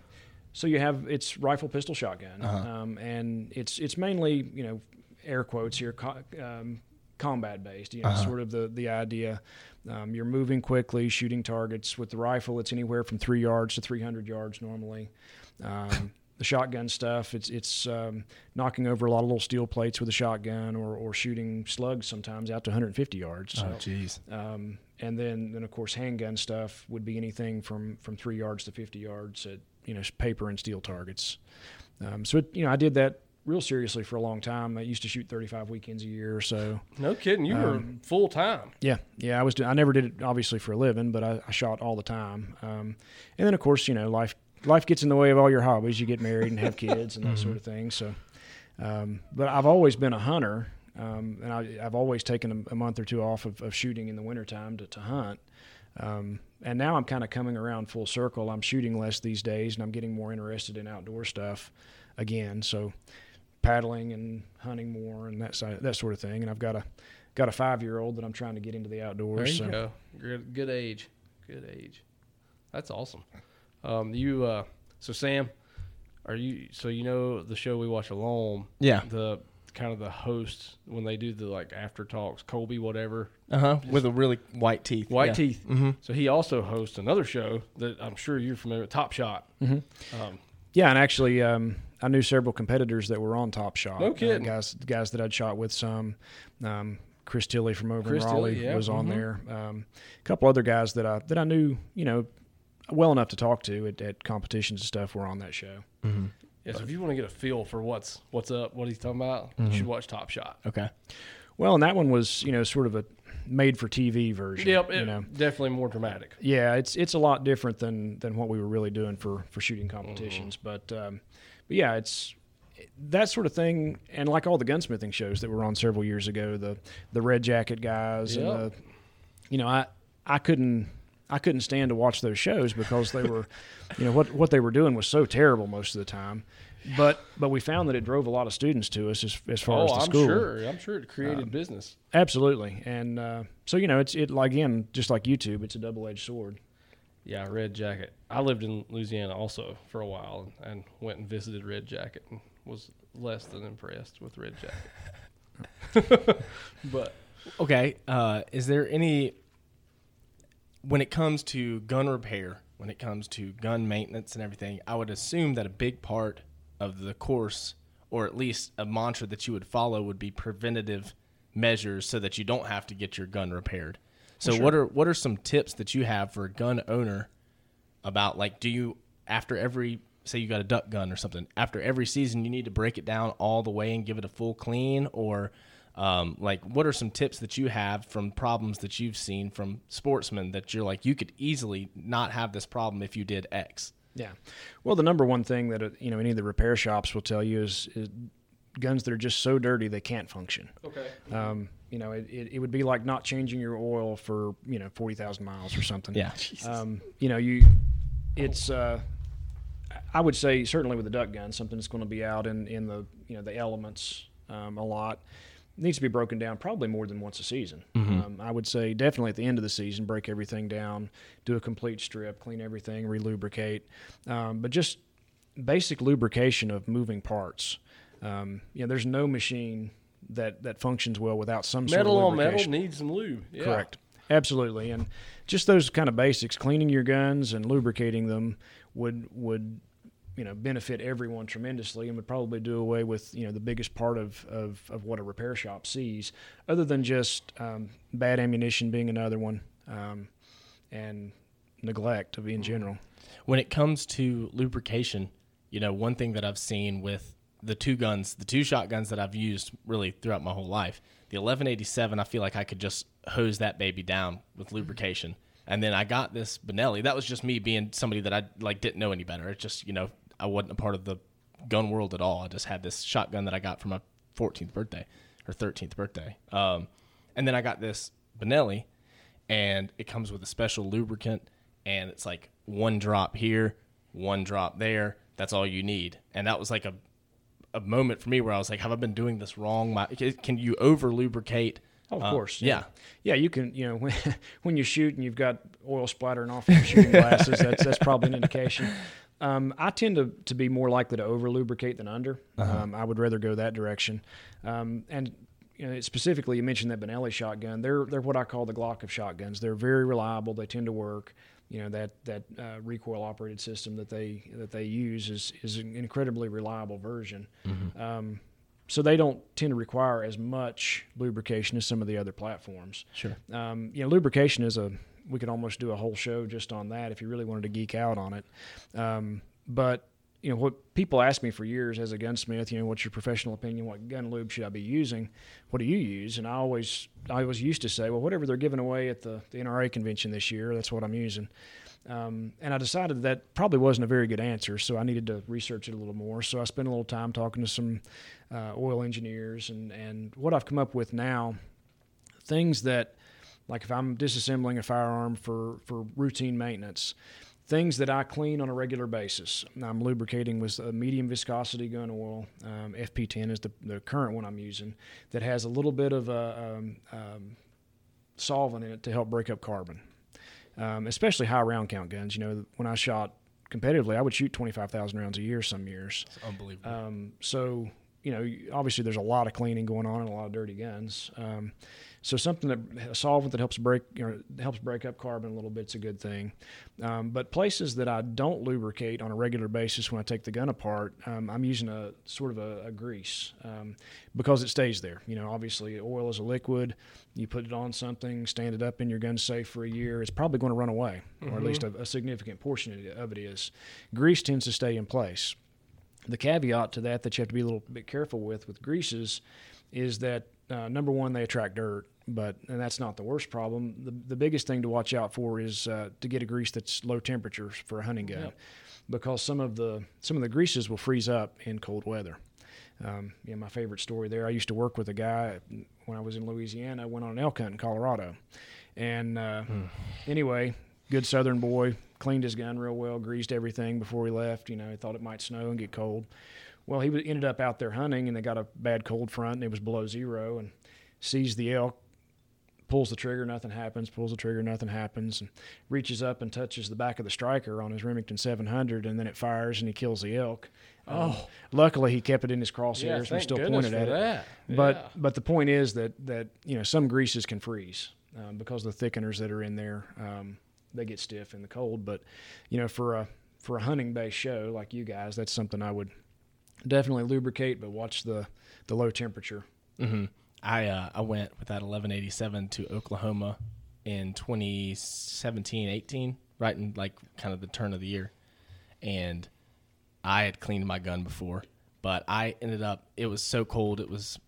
So you have it's rifle, pistol, shotgun, Uh-huh. um, and it's it's mainly you know air quotes here co- um, combat based. You know, Uh-huh. sort of the the idea. Um, you're moving quickly, shooting targets with the rifle. It's anywhere from three yards to 300 yards normally. Um, the shotgun stuff, it's it's um, knocking over a lot of little steel plates with a shotgun, or or shooting slugs sometimes out to 150 yards. So, Oh, jeez. um, and then, then of course, handgun stuff would be anything from, from three yards to 50 yards at you know paper and steel targets. Um, so it, you know, I did that real seriously for a long time. I used to shoot 35 weekends a year or so. No kidding. You were Um, full time. Yeah, yeah. I was. do- I never did it obviously for a living, but I, I shot all the time. Um, and then of course, you know, life life gets in the way of all your hobbies. You get married and have kids and that sort of thing. So, um, but I've always been a hunter, um, and I, I've always taken a, a month or two off of, of shooting in the wintertime to, to hunt. Um, and now I'm kind of coming around full circle. I'm shooting less these days, and I'm getting more interested in outdoor stuff again. So, paddling and hunting more and that side, that sort of thing. And I've got a got a five year old that I'm trying to get into the outdoors. There outdoors. you so. go. Good, good age. Good age. That's awesome. Um, you uh, so Sam, are you so you know the show we watch alone? Yeah. The kind of the hosts when they do the like after talks, Colby whatever, Uh huh. With a really white teeth. White Yeah. Teeth. Mm-hmm. So he also hosts another show that I'm sure you're familiar with, Top Shot. Mhm. Um, Yeah, and actually, um, I knew several competitors that were on Top Shot. No kidding. Uh, guys, guys that I'd shot with some. Um, Chris Tilley from over Chris in Raleigh Tilley, yeah. was on Mhm. there. Um, a couple other guys that I that I knew, you know, well enough to talk to at, at competitions and stuff were on that show. Mm-hmm. yeah, so if you want to get a feel for what's what's up, what he's talking about, you Mhm. should watch Top Shot. Okay. Well, and that one was, you know, sort of a made for TV version. Yep, you it- know. definitely more dramatic. Yeah, it's it's a lot different than than what we were really doing for for shooting competitions. But um, but yeah, it's that sort of thing. And like all the gunsmithing shows that were on several years ago, the the red jacket guys and the, you know, I I couldn't. I couldn't stand to watch those shows because they were, you know, what what they were doing was so terrible most of the time. But but we found that it drove a lot of students to us as, as far Oh, as the I'm school. sure. I'm sure it created Um, business. Absolutely, and uh, so you know, it's it like again, just like YouTube, it's a double edged sword. Yeah, Red Jacket. I lived in Louisiana also for a while and, and went and visited Red Jacket and was less than impressed with Red Jacket. but Okay. Uh, is there any when it comes to gun repair, when it comes to gun maintenance and everything? I would assume that a big part of the course, or at least a mantra that you would follow, would be preventative measures so that you don't have to get your gun repaired. So, Sure. what are what are some tips that you have for a gun owner about like do you after every say you got a duck gun or something after every season you need to break it down all the way and give it a full clean or um, like what are some tips that you have from problems that you've seen from sportsmen that you're like you could easily not have this problem if you did x Yeah. Well, the number one thing that uh, you know any of the repair shops will tell you is, is guns that are just so dirty they can't function. okay. Um, you know, it, it, it would be like not changing your oil for you know forty thousand miles or something. yeah Um, you know, you it's uh, I would say certainly with a duck gun, something that's going to be out in in the you know the elements um, a lot needs to be broken down probably more than once a season. Um, I would say definitely at the end of the season, break everything down, do a complete strip, clean everything, relubricate, um, but just basic lubrication of moving parts. Um, you know, there's no machine that that functions well without some sort Metal of on metal lubrication. needs some lube. Yeah. Correct. Absolutely, and just those kind of basics, cleaning your guns and lubricating them would would you know benefit everyone tremendously, and would probably do away with you know the biggest part of of, of what a repair shop sees, other than just um, bad ammunition being another one, um, and neglect of in general. when it comes to lubrication, you know, one thing that I've seen with the two guns, the two shotguns that I've used really throughout my whole life, the 1187, I feel like I could just hose that baby down with lubrication. And then I got this Benelli. That was just me being somebody that I like didn't know any better. It just, you know, I wasn't a part of the gun world at all. I just had this shotgun that I got for my 14th birthday or 13th birthday. Um, and then I got this Benelli, and it comes with a special lubricant, and it's like one drop here, one drop there. That's all you need. And that was like a a moment for me where I was like, have I been doing this wrong? My, can you over lubricate? Oh, of Uh, course. yeah. Yeah, you can, you know, when, when you shoot and you've got oil splattering off your shooting glasses, that's, that's probably an indication. Um, I tend to, to be more likely to over lubricate than under. Um, I would rather go that direction. Um, and you know, specifically, you mentioned that Benelli shotgun. They're they're what I call the Glock of shotguns. They're very reliable. They tend to work. You know that that uh, recoil operated system that they that they use is is an incredibly reliable version. Um, so they don't tend to require as much lubrication as some of the other platforms. Sure. Um, you know, lubrication is a we could almost do a whole show just on that if you really wanted to geek out on it. Um, but you know what people ask me for years as a gunsmith, you know, what's your professional opinion? What gun lube should I be using? What do you use? And I always I always used to say, well, whatever they're giving away at the, the NRA convention this year, that's what I'm using. Um, and I decided that probably wasn't a very good answer, so I needed to research it a little more. So I spent a little time talking to some uh, oil engineers, and, and what I've come up with now, things that, like if I'm disassembling a firearm for, for routine maintenance, things that I clean on a regular basis. I'm lubricating with a medium viscosity gun oil. Um, FP10 is the, the current one I'm using that has a little bit of a um, um, solvent in it to help break up carbon um, especially high round count guns. You know, when I shot competitively, I would shoot 25,000 rounds a year some years. It's unbelievable. Um, so, you know, obviously there's a lot of cleaning going on and a lot of dirty guns. Um, so something that a solvent that helps break you know, helps break up carbon a little bit is a good thing. Um, but places that I don't lubricate on a regular basis when I take the gun apart, um, I'm using a sort of a, a grease um, because it stays there. You know, obviously oil is a liquid. You put it on something, stand it up in your gun safe for a year, it's probably going to run away, or at least a, a significant portion of it is. Grease tends to stay in place the caveat to that that you have to be a little bit careful with with greases is that uh, number one they attract dirt but and that's not the worst problem the, the biggest thing to watch out for is uh, to get a grease that's low temperature for a hunting gun Yep. because some of the some of the greases will freeze up in cold weather um, yeah, my favorite story there. I used to work with a guy when I was in Louisiana. I went on an elk hunt in Colorado, and uh, anyway, good Southern boy, cleaned his gun real well, greased everything before we left. You know, he thought it might snow and get cold. Well, he ended up out there hunting, and they got a bad cold front, and it was below zero, and sees the elk, pulls the trigger, nothing happens. Pulls the trigger, nothing happens, and reaches up and touches the back of the striker on his Remington 700, and then it fires, and he kills the elk. Um, Oh. luckily he kept it in his crosshairs. Yeah, and still pointed at it. that. But Yeah. but the point is that that you know some greases can freeze um, because of the thickeners that are in there. Um, they get stiff in the cold. But you know for a for a hunting based show like you guys, that's something I would definitely lubricate, but watch the the low temperature. hmm I uh, I went with that 1187 to Oklahoma in 2017, 18, right in like kind of the turn of the year, and I had cleaned my gun before, but I ended up it was so cold it was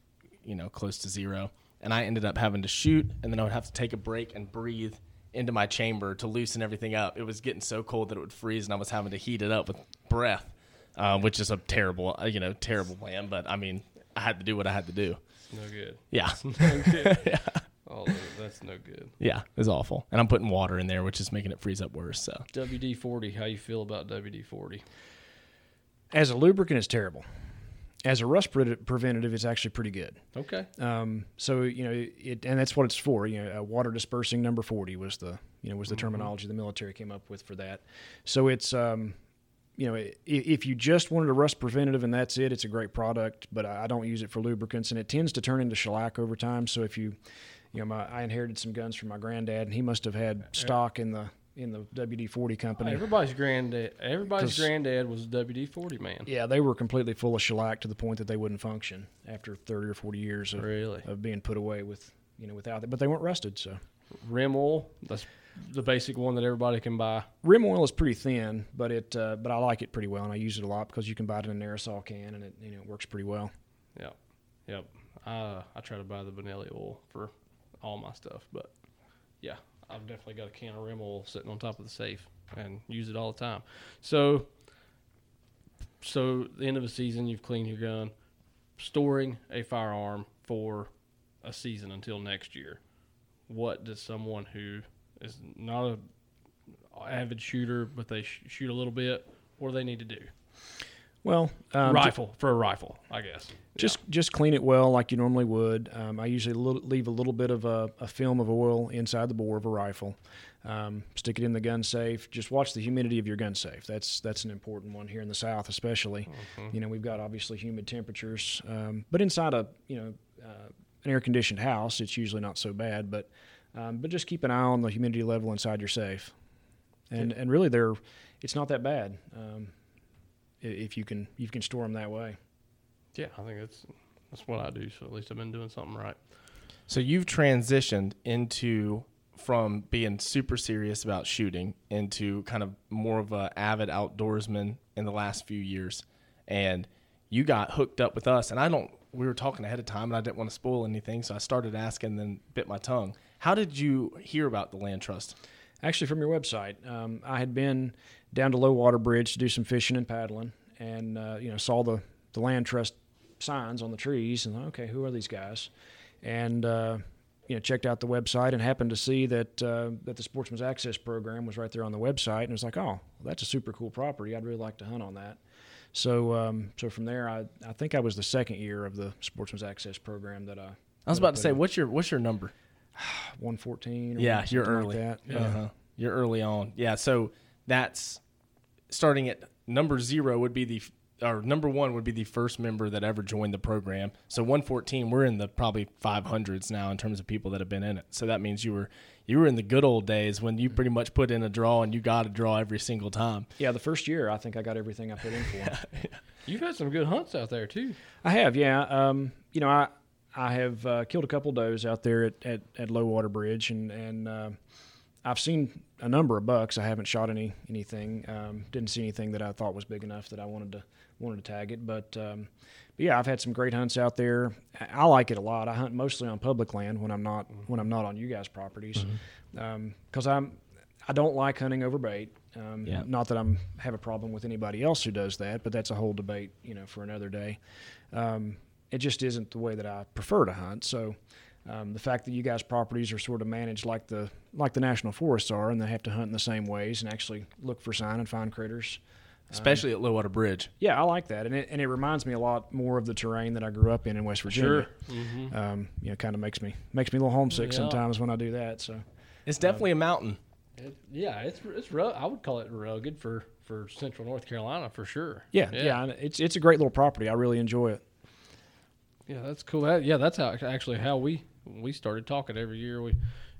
you know close to zero, and I ended up having to shoot, and then I would have to take a break and breathe into my chamber to loosen everything up. It was getting so cold that it would freeze, and I was having to heat it up with breath, uh, which is a terrible uh, you know terrible plan. But I mean, I had to do what I had to do. No good. Yeah. No good. Oh, that's no good. Yeah, it's awful. And I'm putting water in there, which is making it freeze up worse. So WD forty. How you feel about WD forty? As a lubricant, it's terrible. As a rust pre- preventative, it's actually pretty good. Okay. Um, so you know it, and that's what it's for. You know, water dispersing number forty was the you know was the terminology the military came up with for that. So it's um, you know if you just wanted a rust preventative and that's it, it's a great product. But I I don't use it for lubricants, and it tends to turn into shellac over time. So if you you know, my, I inherited some guns from my granddad, and he must have had stock in the in the WD forty company. Everybody's granddad. Everybody's granddad was a WD forty man. Yeah, they were completely full of shellac to the point that they wouldn't function after thirty or forty years of, Really. of being put away with you know without it. But they weren't rusted, so. Rem oil. That's the basic one that everybody can buy. Rem oil is pretty thin, but it uh, but I like it pretty well, and I use it a lot because you can buy it in an aerosol can, and it you know it works pretty well. Yep. Yep. Uh, I try to buy the Benelli oil for all my stuff, but yeah, I've definitely got a can of Rem oil sitting on top of the safe and use it all the time. So, so the end of the season, you've cleaned your gun, storing a firearm for a season until next year. What does someone who is not a avid shooter, but they sh- shoot a little bit, what do they need to do? Well, um, rifle for a rifle, I guess. Just just clean it well like you normally would. Um, I usually little, leave a little bit of a, a, film of oil inside the bore of a rifle. Um, stick it in the gun safe. Just watch the humidity of your gun safe. That's that's an important one here in the South, especially. Mm-hmm. You know, we've got obviously humid temperatures, um, but inside a you know uh, an air conditioned house, it's usually not so bad. But um, but just keep an eye on the humidity level inside your safe, and and really they're it's not that bad um, if you can you can store them that way. Yeah, I think that's that's what I do. So at least I've been doing something right. So you've transitioned into from being super serious about shooting into kind of more of a avid outdoorsman in the last few years, and you got hooked up with us. And I don't. We were talking ahead of time, and I didn't want to spoil anything, so I started asking, and then bit my tongue. How did you hear about the Land Trust? Actually, from your website. Um, I had been down to Low Water Bridge to do some fishing and paddling, and uh, you know saw the the Land Trust signs on the trees and okay, who are these guys? And uh, you know, checked out the website and happened to see that uh, that the Sportsman's Access program was right there on the website, and it was like, oh, well, that's a super cool property. I'd really like to hunt on that. So, um, so from there, I I think I was the second year of the Sportsman's Access program that I. I was about to say, in. what's your what's your number? One fourteen. Yeah, you're early. Like yeah. Uh-huh. You're early on. Yeah, so that's starting at number zero would be the or number one would be the first member that ever joined the program. So 114, we're in the probably 500s now in terms of people that have been in it. So that means you were you were in the good old days when you pretty much put in a draw and you got a draw every single time. Yeah, the first year I think I got everything I put in for. yeah. You've had some good hunts out there too. I have, yeah. Um, you know, I I have uh, killed a couple does out there at, at, at Low Water Bridge, and and uh, I've seen a number of bucks. I haven't shot any anything. Um, didn't see anything that I thought was big enough that I wanted to wanted to tag it. But, um, but yeah, I've had some great hunts out there. I like it a lot. I hunt mostly on public land when I'm not mm-hmm. when I'm not on you guys' properties, because mm-hmm. um, I'm I don't like hunting over bait. Um, yeah. Not that I'm have a problem with anybody else who does that, but that's a whole debate, you know, for another day. Um, it just isn't the way that I prefer to hunt. So. Um, the fact that you guys' properties are sort of managed like the like the national forests are, and they have to hunt in the same ways and actually look for sign and find critters especially um, at Low Water Bridge. Yeah, I like that, and it and it reminds me a lot more of the terrain that I grew up in in West Virginia. Sure. Mm-hmm. Um, you know, kind of makes me makes me a little homesick yeah. sometimes when I do that. So it's definitely um, a mountain. It, yeah, it's it's ru- I would call it rugged for for Central North Carolina for sure. Yeah, yeah, yeah, it's it's a great little property. I really enjoy it. Yeah, that's cool. That, yeah, that's how actually how we we started talking every year. We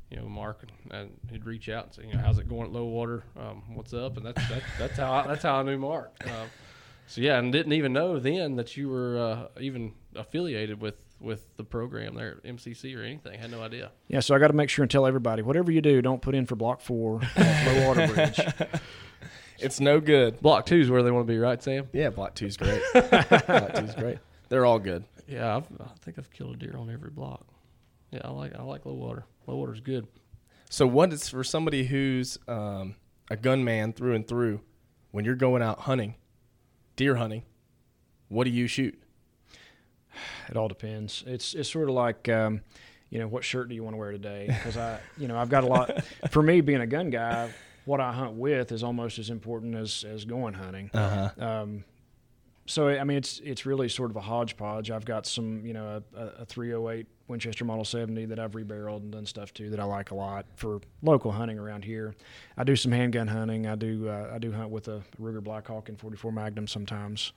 you know, Mark, and he'd reach out and say, you know, how's it going at low water? Um, what's up? And that's that's, that's how I, that's how I knew Mark. Um, so yeah, and didn't even know then that you were uh, even affiliated with with the program there at MCC or anything. Had no idea. Yeah, so I got to make sure and tell everybody, whatever you do, don't put in for Block Four Low Water Bridge. it's no good. Block Two is where they want to be, right, Sam? Yeah, Block Two's great. block Two's great. They're all good. Yeah, I've, I think I've killed a deer on every block. Yeah, I like I like low water. Low water's good. So, what is for somebody who's um, a gunman through and through? When you're going out hunting, deer hunting, what do you shoot? It all depends. It's it's sort of like um, you know what shirt do you want to wear today? Because I you know I've got a lot. for me, being a gun guy, what I hunt with is almost as important as as going hunting. Uh-huh. Um, so I mean, it's it's really sort of a hodgepodge. I've got some, you know, a, a 308 Winchester Model 70 that I've rebarreled and done stuff to that I like a lot for local hunting around here. I do some handgun hunting. I do uh, I do hunt with a Ruger Blackhawk and 44 Magnum sometimes.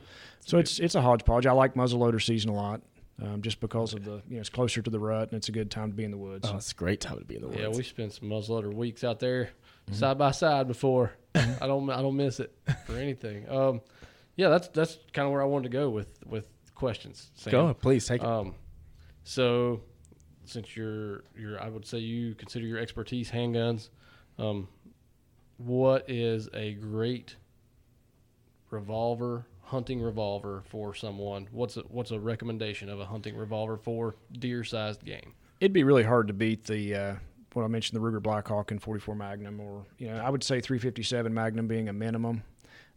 So it's it's a hodgepodge. I like muzzleloader season a lot. Um, just because of the you know it's closer to the rut and it's a good time to be in the woods. Oh, it's a great time to be in the woods. Yeah, we spent some muzzleloader weeks out there mm-hmm. side by side before. I don't I don't miss it for anything. Um, yeah, that's that's kind of where I wanted to go with with questions. Sam. Go, please take it. Um, so, since you're you're, I would say you consider your expertise handguns. Um, what is a great revolver, hunting revolver for someone? What's a, what's a recommendation of a hunting revolver for deer-sized game? It'd be really hard to beat the uh, what I mentioned, the Ruger Blackhawk and 44 Magnum, or you know, I would say 357 Magnum being a minimum.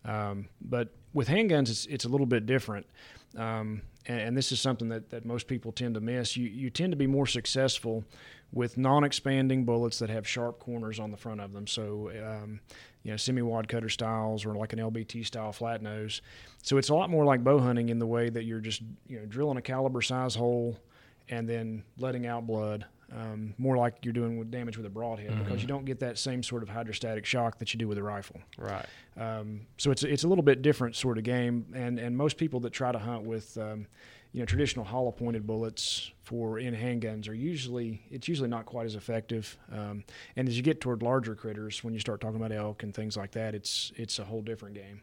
Um, but with handguns, it's, it's a little bit different. Um, and, and, this is something that, that most people tend to miss. You, you tend to be more successful with non expanding bullets that have sharp corners on the front of them. So, um, you know, semi wad cutter styles or like an LBT style flat nose. So it's a lot more like bow hunting in the way that you're just you know drilling a caliber size hole and then letting out blood. Um, more like you're doing with damage with a broadhead mm-hmm. because you don't get that same sort of hydrostatic shock that you do with a rifle. Right. Um, so it's it's a little bit different sort of game, and and most people that try to hunt with um, you know traditional hollow pointed bullets for in handguns are usually it's usually not quite as effective. Um, and as you get toward larger critters, when you start talking about elk and things like that, it's it's a whole different game.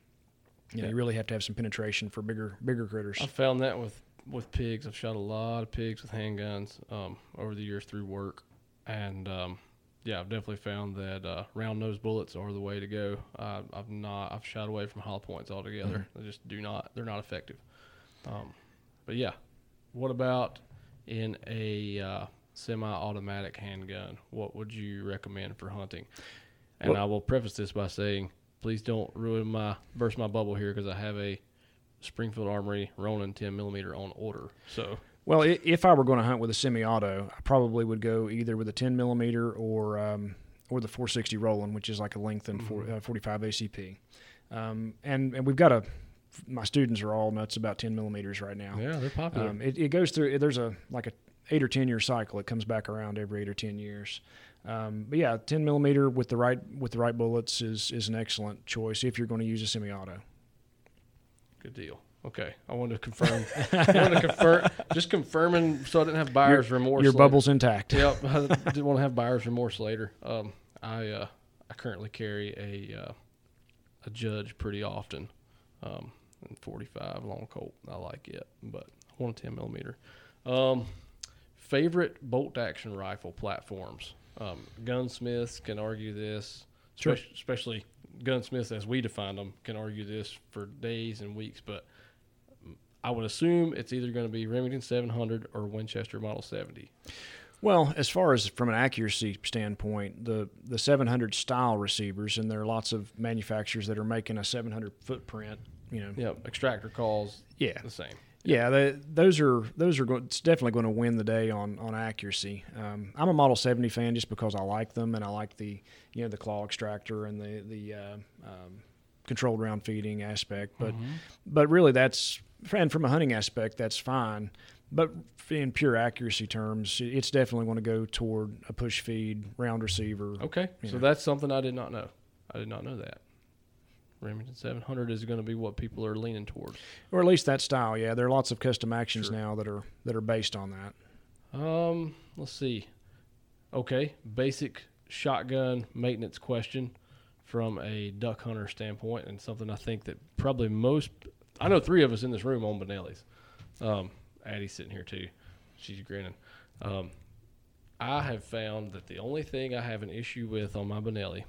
You know, yeah. you really have to have some penetration for bigger bigger critters. I found that with with pigs. I've shot a lot of pigs with handguns um, over the years through work, and um, yeah, I've definitely found that uh, round nose bullets are the way to go. Uh, I've not I've shot away from hollow points altogether. Mm-hmm. They just do not they're not effective. Um, but yeah, what about in a uh, semi-automatic handgun? What would you recommend for hunting? And well, I will preface this by saying, please don't ruin my burst my bubble here because I have a Springfield Armory Ronin 10 millimeter on order. So, well, if I were going to hunt with a semi-auto, I probably would go either with a 10 millimeter or um, or the 460 Rowland, which is like a lengthened mm-hmm. uh, 45 ACP. Um, and and we've got a my students are all nuts about 10 millimeters right now. Yeah, they're popular. Um, it, it, goes through. There's a like a eight or 10 year cycle. It comes back around every eight or 10 years. Um, but yeah, 10 millimeter with the right with the right bullets is is an excellent choice if you're going to use a semi-auto. Good deal. Okay, I wanted to confirm. I wanted to confirm, just confirming, so I didn't have buyer's your, remorse. Your later. bubble's intact. Yep, I didn't want to have buyer's remorse later. Um, I uh, I currently carry a uh, a judge pretty often, um, 45 long Colt. I like it, but I want a 10 millimeter. Um, favorite bolt action rifle platforms. Um, gunsmiths can argue this, sure. especially, especially gunsmiths as we define them can argue this for days and weeks, but I would assume it's either going to be Remington 700 or Winchester Model 70. Well, as far as from an accuracy standpoint, the the 700 style receivers, and there are lots of manufacturers that are making a 700 footprint. You know, yeah, extractor calls. Yeah, the same. Yeah, they, those are those are go- it's definitely going to win the day on on accuracy. Um, I'm a Model 70 fan just because I like them and I like the you know the claw extractor and the the uh, um, controlled round feeding aspect. But mm-hmm. but really that's and from a hunting aspect that's fine. But in pure accuracy terms, it's definitely going to go toward a push feed round receiver. Okay, so know. that's something I did not know. I did not know that. Remington 700 is going to be what people are leaning towards, or at least that style. Yeah, there are lots of custom actions sure. now that are that are based on that. Um, let's see. Okay, basic shotgun maintenance question from a duck hunter standpoint, and something I think that probably most I know three of us in this room own Benelli's. Um, Addie's sitting here too. She's grinning. Um, I have found that the only thing I have an issue with on my Benelli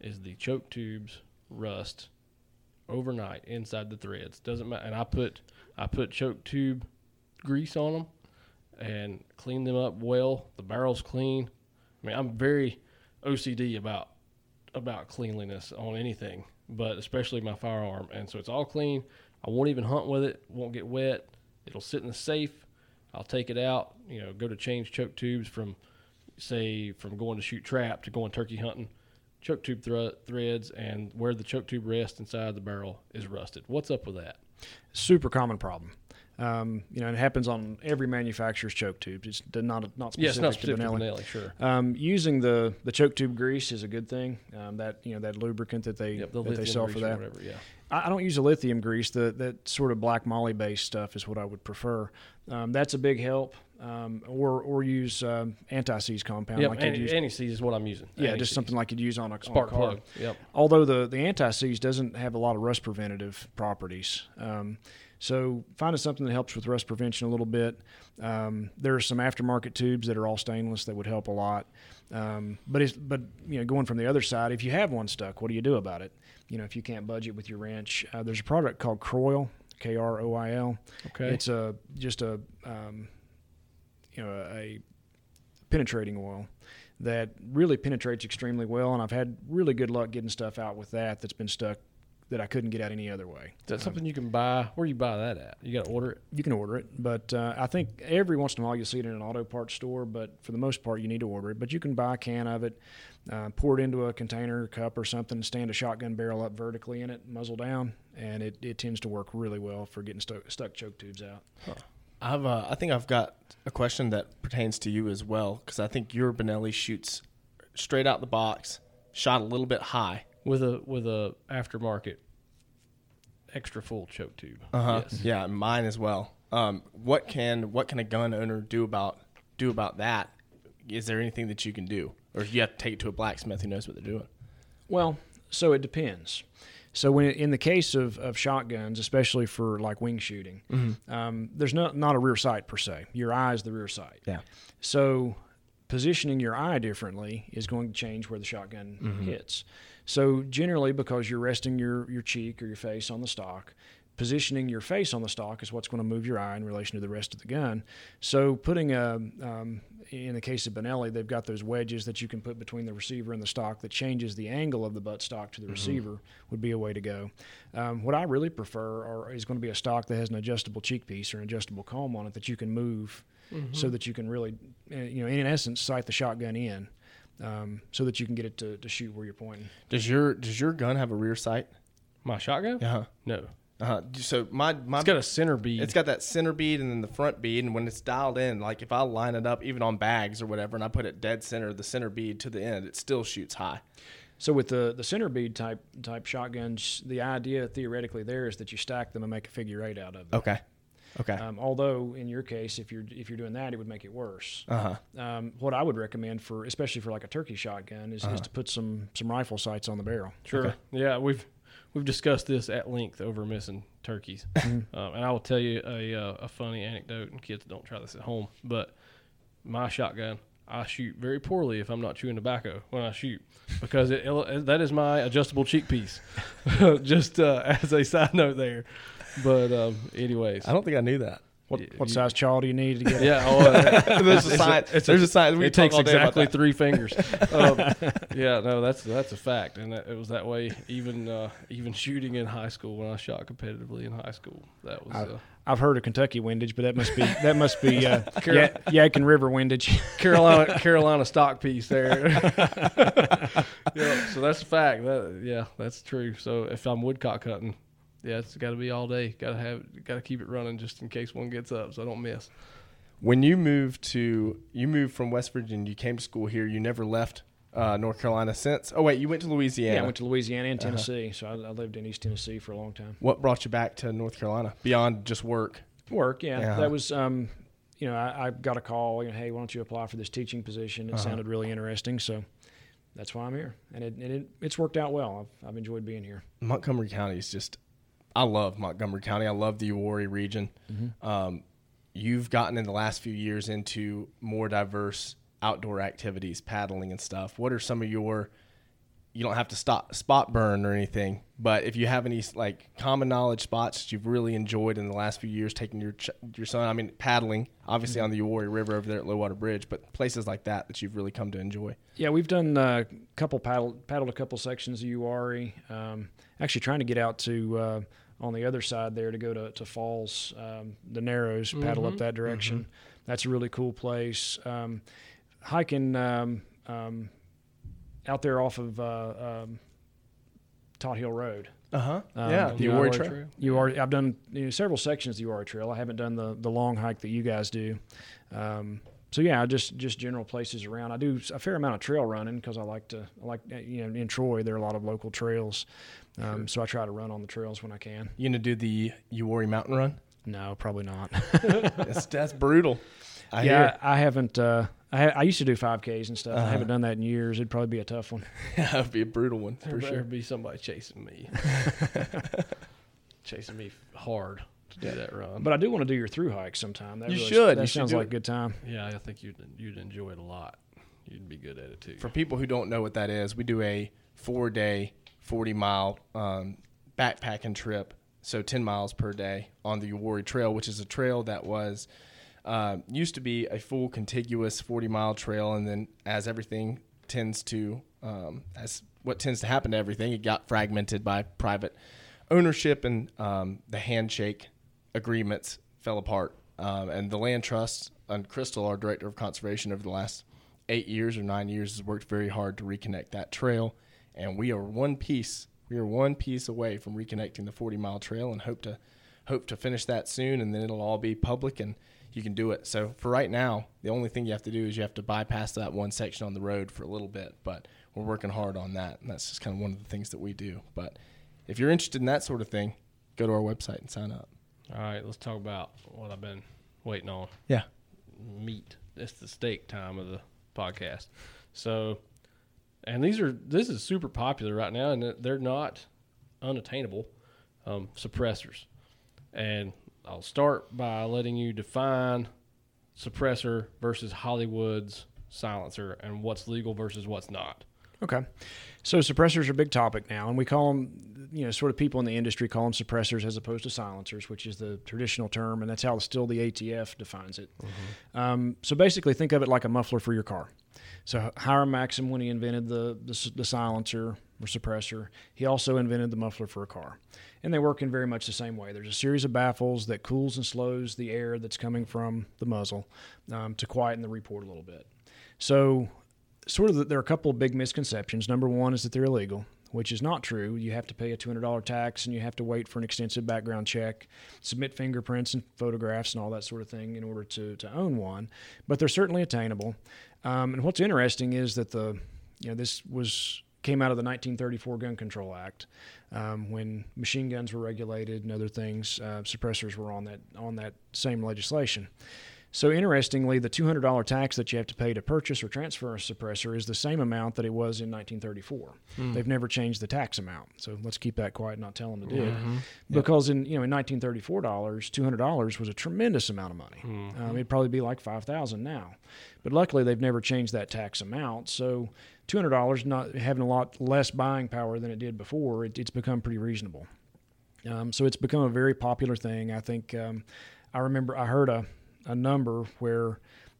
is the choke tubes rust overnight inside the threads. Doesn't matter. And I put I put choke tube grease on them and clean them up well. The barrel's clean. I mean, I'm very OCD about about cleanliness on anything, but especially my firearm. And so it's all clean. I won't even hunt with it. Won't get wet. It'll sit in the safe. I'll take it out. You know, go to change choke tubes from, say, from going to shoot trap to going turkey hunting choke tube threads and where the choke tube rests inside the barrel is rusted. What's up with that? Super common problem. Um, you know, it happens on every manufacturer's choke tube. It's not not specific, yeah, not specific to Benelli. To Benelli sure. Um, using the, the choke tube grease is a good thing. Um, that you know that lubricant that they yep, the that they sell for that. Whatever, yeah. I, I, don't use a lithium grease. The that sort of black moly based stuff is what I would prefer. Um, that's a big help um, or or use um, anti-seize compound. Yep, like anti, anti-seize is what I'm using. Yeah, anti-seize. just something like you'd use on a spark on a plug. Yep. Although the the anti-seize doesn't have a lot of rust preventative properties. Um, so finding something that helps with rust prevention a little bit. Um, there are some aftermarket tubes that are all stainless that would help a lot. Um, but it's, but you know going from the other side, if you have one stuck, what do you do about it? You know if you can't budget with your wrench, uh, there's a product called Kroil, K R O I L. Okay. It's a just a um, you know a penetrating oil that really penetrates extremely well, and I've had really good luck getting stuff out with that that's been stuck that I couldn't get out any other way. Is that something you can buy? Where you buy that at? You got to order it. You can order it, but uh, I think every once in a while you'll see it in an auto parts store. But for the most part, you need to order it. But you can buy a can of it, uh, pour it into a container cup or something, stand a shotgun barrel up vertically in it, muzzle down, and it, it tends to work really well for getting stuck, stuck choke tubes out. I've uh, I think I've got a question that pertains to you as well because I think your Benelli shoots straight out the box, shot a little bit high. with a with a aftermarket extra full choke tube. Uh-huh. Yes. Yeah, mine as well. Um, what can what can a gun owner do about do about that? Is there anything that you can do, or you have to take it to a blacksmith who knows what they're doing? Well, so it depends. So when in the case of, of shotguns, especially for like wing shooting, um, there's not not a rear sight per se. Your eye is the rear sight. Yeah. So positioning your eye differently is going to change where the shotgun hits. So generally, because you're resting your your cheek or your face on the stock, positioning your face on the stock is what's going to move your eye in relation to the rest of the gun. So putting a um, in the case of Benelli, they've got those wedges that you can put between the receiver and the stock that changes the angle of the butt stock to the receiver would be a way to go. Um, what I really prefer are, is going to be a stock that has an adjustable cheek piece or an adjustable comb on it that you can move so that you can really, uh, you know, in essence, sight the shotgun in. Um, so that you can get it to, to shoot where you're pointing. Does your does your gun have a rear sight? My shotgun? Uh-huh. No. Uh-huh. So my my It's got a center bead. It's got that center bead and then the front bead, and when it's dialed in, like if I line it up even on bags or whatever, and I put it dead center, the center bead to the end, it still shoots high. So with the the center bead type type shotguns, the idea theoretically there is that you stack them and make a figure eight out of them. Okay. Okay. Um, although in your case, if you're if you're doing that, it would make it worse. Uh huh. Um, what I would recommend for, especially for like a turkey shotgun, is, is to put some some rifle sights on the barrel. Sure. Okay. Yeah, we've we've discussed this at length over missing turkeys, um, and I will tell you a uh, a funny anecdote. And kids don't try this at home, but my shotgun. I shoot very poorly if I'm not chewing tobacco when I shoot because it, it- that is my adjustable cheek piece. Just uh, as a side note there, but um, anyways, I don't think I knew that. What what you- size chaw do you need to get? it? yeah, oh, uh, there's a science. it's there's a science. We it takes talk all day exactly three fingers. Um, yeah, no, that's that's a fact, and that, it was that way even uh, even shooting in high school when I shot competitively in high school. That was uh, I've heard of Kentucky windage, but that must be that must be uh, Ya- Yadkin River windage. Carolina Carolina stock piece there. yeah, so that's a fact. That yeah, that's true. So if I'm woodcock hunting, yeah, it's got to be all day. Got to have got to keep it running just in case one gets up, so I don't miss. When you moved to you moved from West Virginia, you came to school here. You never left uh, North Carolina since. Oh wait, you went to Louisiana. Yeah, I went to Louisiana and Tennessee, so I, I lived in East Tennessee for a long time. what brought you back to North Carolina beyond just work? Work, yeah. Yeah. That was, um, you know, I, I got a call. You know, hey, why don't you apply for this teaching position? It sounded really interesting, so that's why I'm here, and it, and it it's worked out well. I've, I've enjoyed being here. Montgomery County is just. I love Montgomery County. I love the Uwharrie region. Um, you've gotten in the last few years into more diverse outdoor activities, paddling and stuff. What are some of your? You don't have to stop spot burn or anything, but if you have any like common knowledge spots that you've really enjoyed in the last few years, taking your ch- your son. I mean, paddling obviously on the Uwharrie River over there at Low Water Bridge, but places like that that you've really come to enjoy. Yeah, we've done a couple paddle paddled a couple sections of Uwharrie. Um, actually, trying to get out to uh, on the other side there to go to, to Falls, um, the Narrows, paddle up that direction. That's a really cool place. Um, hiking um, um, out there off of uh, um, Tot Hill Road. Uh huh. Um, yeah, the Uwharrie Trail. Trail. You are. I've done you know, several sections of the Uwharrie Trail. I haven't done the the long hike that you guys do. Um, so yeah, just just general places around. I do a fair amount of trail running because I like to. I like you know in Troy there are a lot of local trails, um, so I try to run on the trails when I can. You gonna do the Uwharrie Mountain Run? No, probably not. that's, that's brutal. I yeah, I, I haven't. Uh, I, ha- I used to do 5Ks and stuff. I Uh-huh. haven't done that in years. It'd probably be a tough one. that would be a brutal one for better sure. be somebody chasing me, chasing me hard to do that run. But I do want to do your through hike sometime. That You really, should. That You should sounds do like a good time. yeah, I think you'd you'd enjoy it a lot. You'd be good at it too. For people who don't know what that is, we do a four day, 40 mile um, backpacking trip. So 10 miles per day on the Uwharrie Trail, which is a trail that was uh, used to be a full contiguous 40 mile trail. And then as everything tends to um, as what tends to happen to everything, it got fragmented by private ownership and um, the handshake agreements fell apart. Um, and the land trust and Crystal, our director of conservation, over the last eight years or nine years, has worked very hard to reconnect that trail. And we are one piece. We are one piece away from reconnecting the 40 mile trail, and hope to hope to finish that soon. And then it'll all be public, and you can do it. So for right now, the only thing you have to do is you have to bypass that one section on the road for a little bit. But we're working hard on that, and that's just kind of one of the things that we do. But if you're interested in that sort of thing, go to our website and sign up. All right, let's talk about what I've been waiting on. Yeah. Meat. It's the steak time of the podcast. So, and these are this is super popular right now, and they're not unattainable um, suppressors. And I'll start by letting you define suppressor versus Hollywood's silencer and what's legal versus what's not. Okay. So suppressors are a big topic now, and we call them, you know, sort of people in the industry call them suppressors as opposed to silencers, which is the traditional term, and that's how still the ATF defines it. Mm-hmm. Um, so basically, think of it like a muffler for your car. So Hiram Maxim, when he invented the, the, the silencer or suppressor, he also invented the muffler for a car, and they work in very much the same way. There's a series of baffles that cools and slows the air that's coming from the muzzle um, to quieten the report a little bit. So sort of the, there are a couple of big misconceptions. Number one is that they're illegal, which is not true. You have to pay a $200 tax and you have to wait for an extensive background check, submit fingerprints and photographs and all that sort of thing in order to, to own one. But they're certainly attainable. Um, and what's interesting is that the you know this was came out of the 1934 Gun Control Act um, when machine guns were regulated and other things. Uh, suppressors were on that on that same legislation. So interestingly, the $200 tax that you have to pay to purchase or transfer a suppressor is the same amount that it was in 1934. Mm. They've never changed the tax amount. So let's keep that quiet and not tell them to do mm-hmm. Because in you know in 1934 dollars, $200 was a tremendous amount of money. Mm-hmm. Um, it'd probably be like 5,000 now. But luckily, they've never changed that tax amount. So $200 not having a lot less buying power than it did before, it, it's become pretty reasonable. Um, so it's become a very popular thing. I think um, I remember I heard a a number where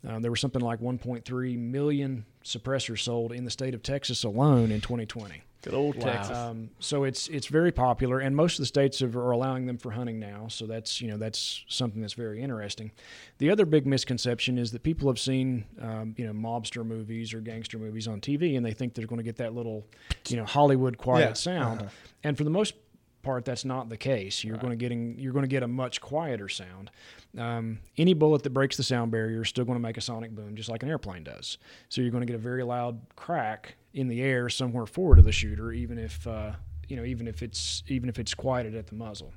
uh, there was something like 1.3 million suppressors sold in the state of Texas alone in 2020. Good old wow. Texas. Um, so it's it's very popular, and most of the states have, are allowing them for hunting now. So that's you know that's something that's very interesting. The other big misconception is that people have seen um, you know mobster movies or gangster movies on TV, and they think they're going to get that little you know Hollywood quiet yeah. sound. Uh-huh. And for the most part, that's not the case. You're right. going to getting you're going to get a much quieter sound. Um, any bullet that breaks the sound barrier is still going to make a sonic boom, just like an airplane does. So you're going to get a very loud crack in the air somewhere forward of the shooter, even if uh, you know, even if it's even if it's quieted at the muzzle.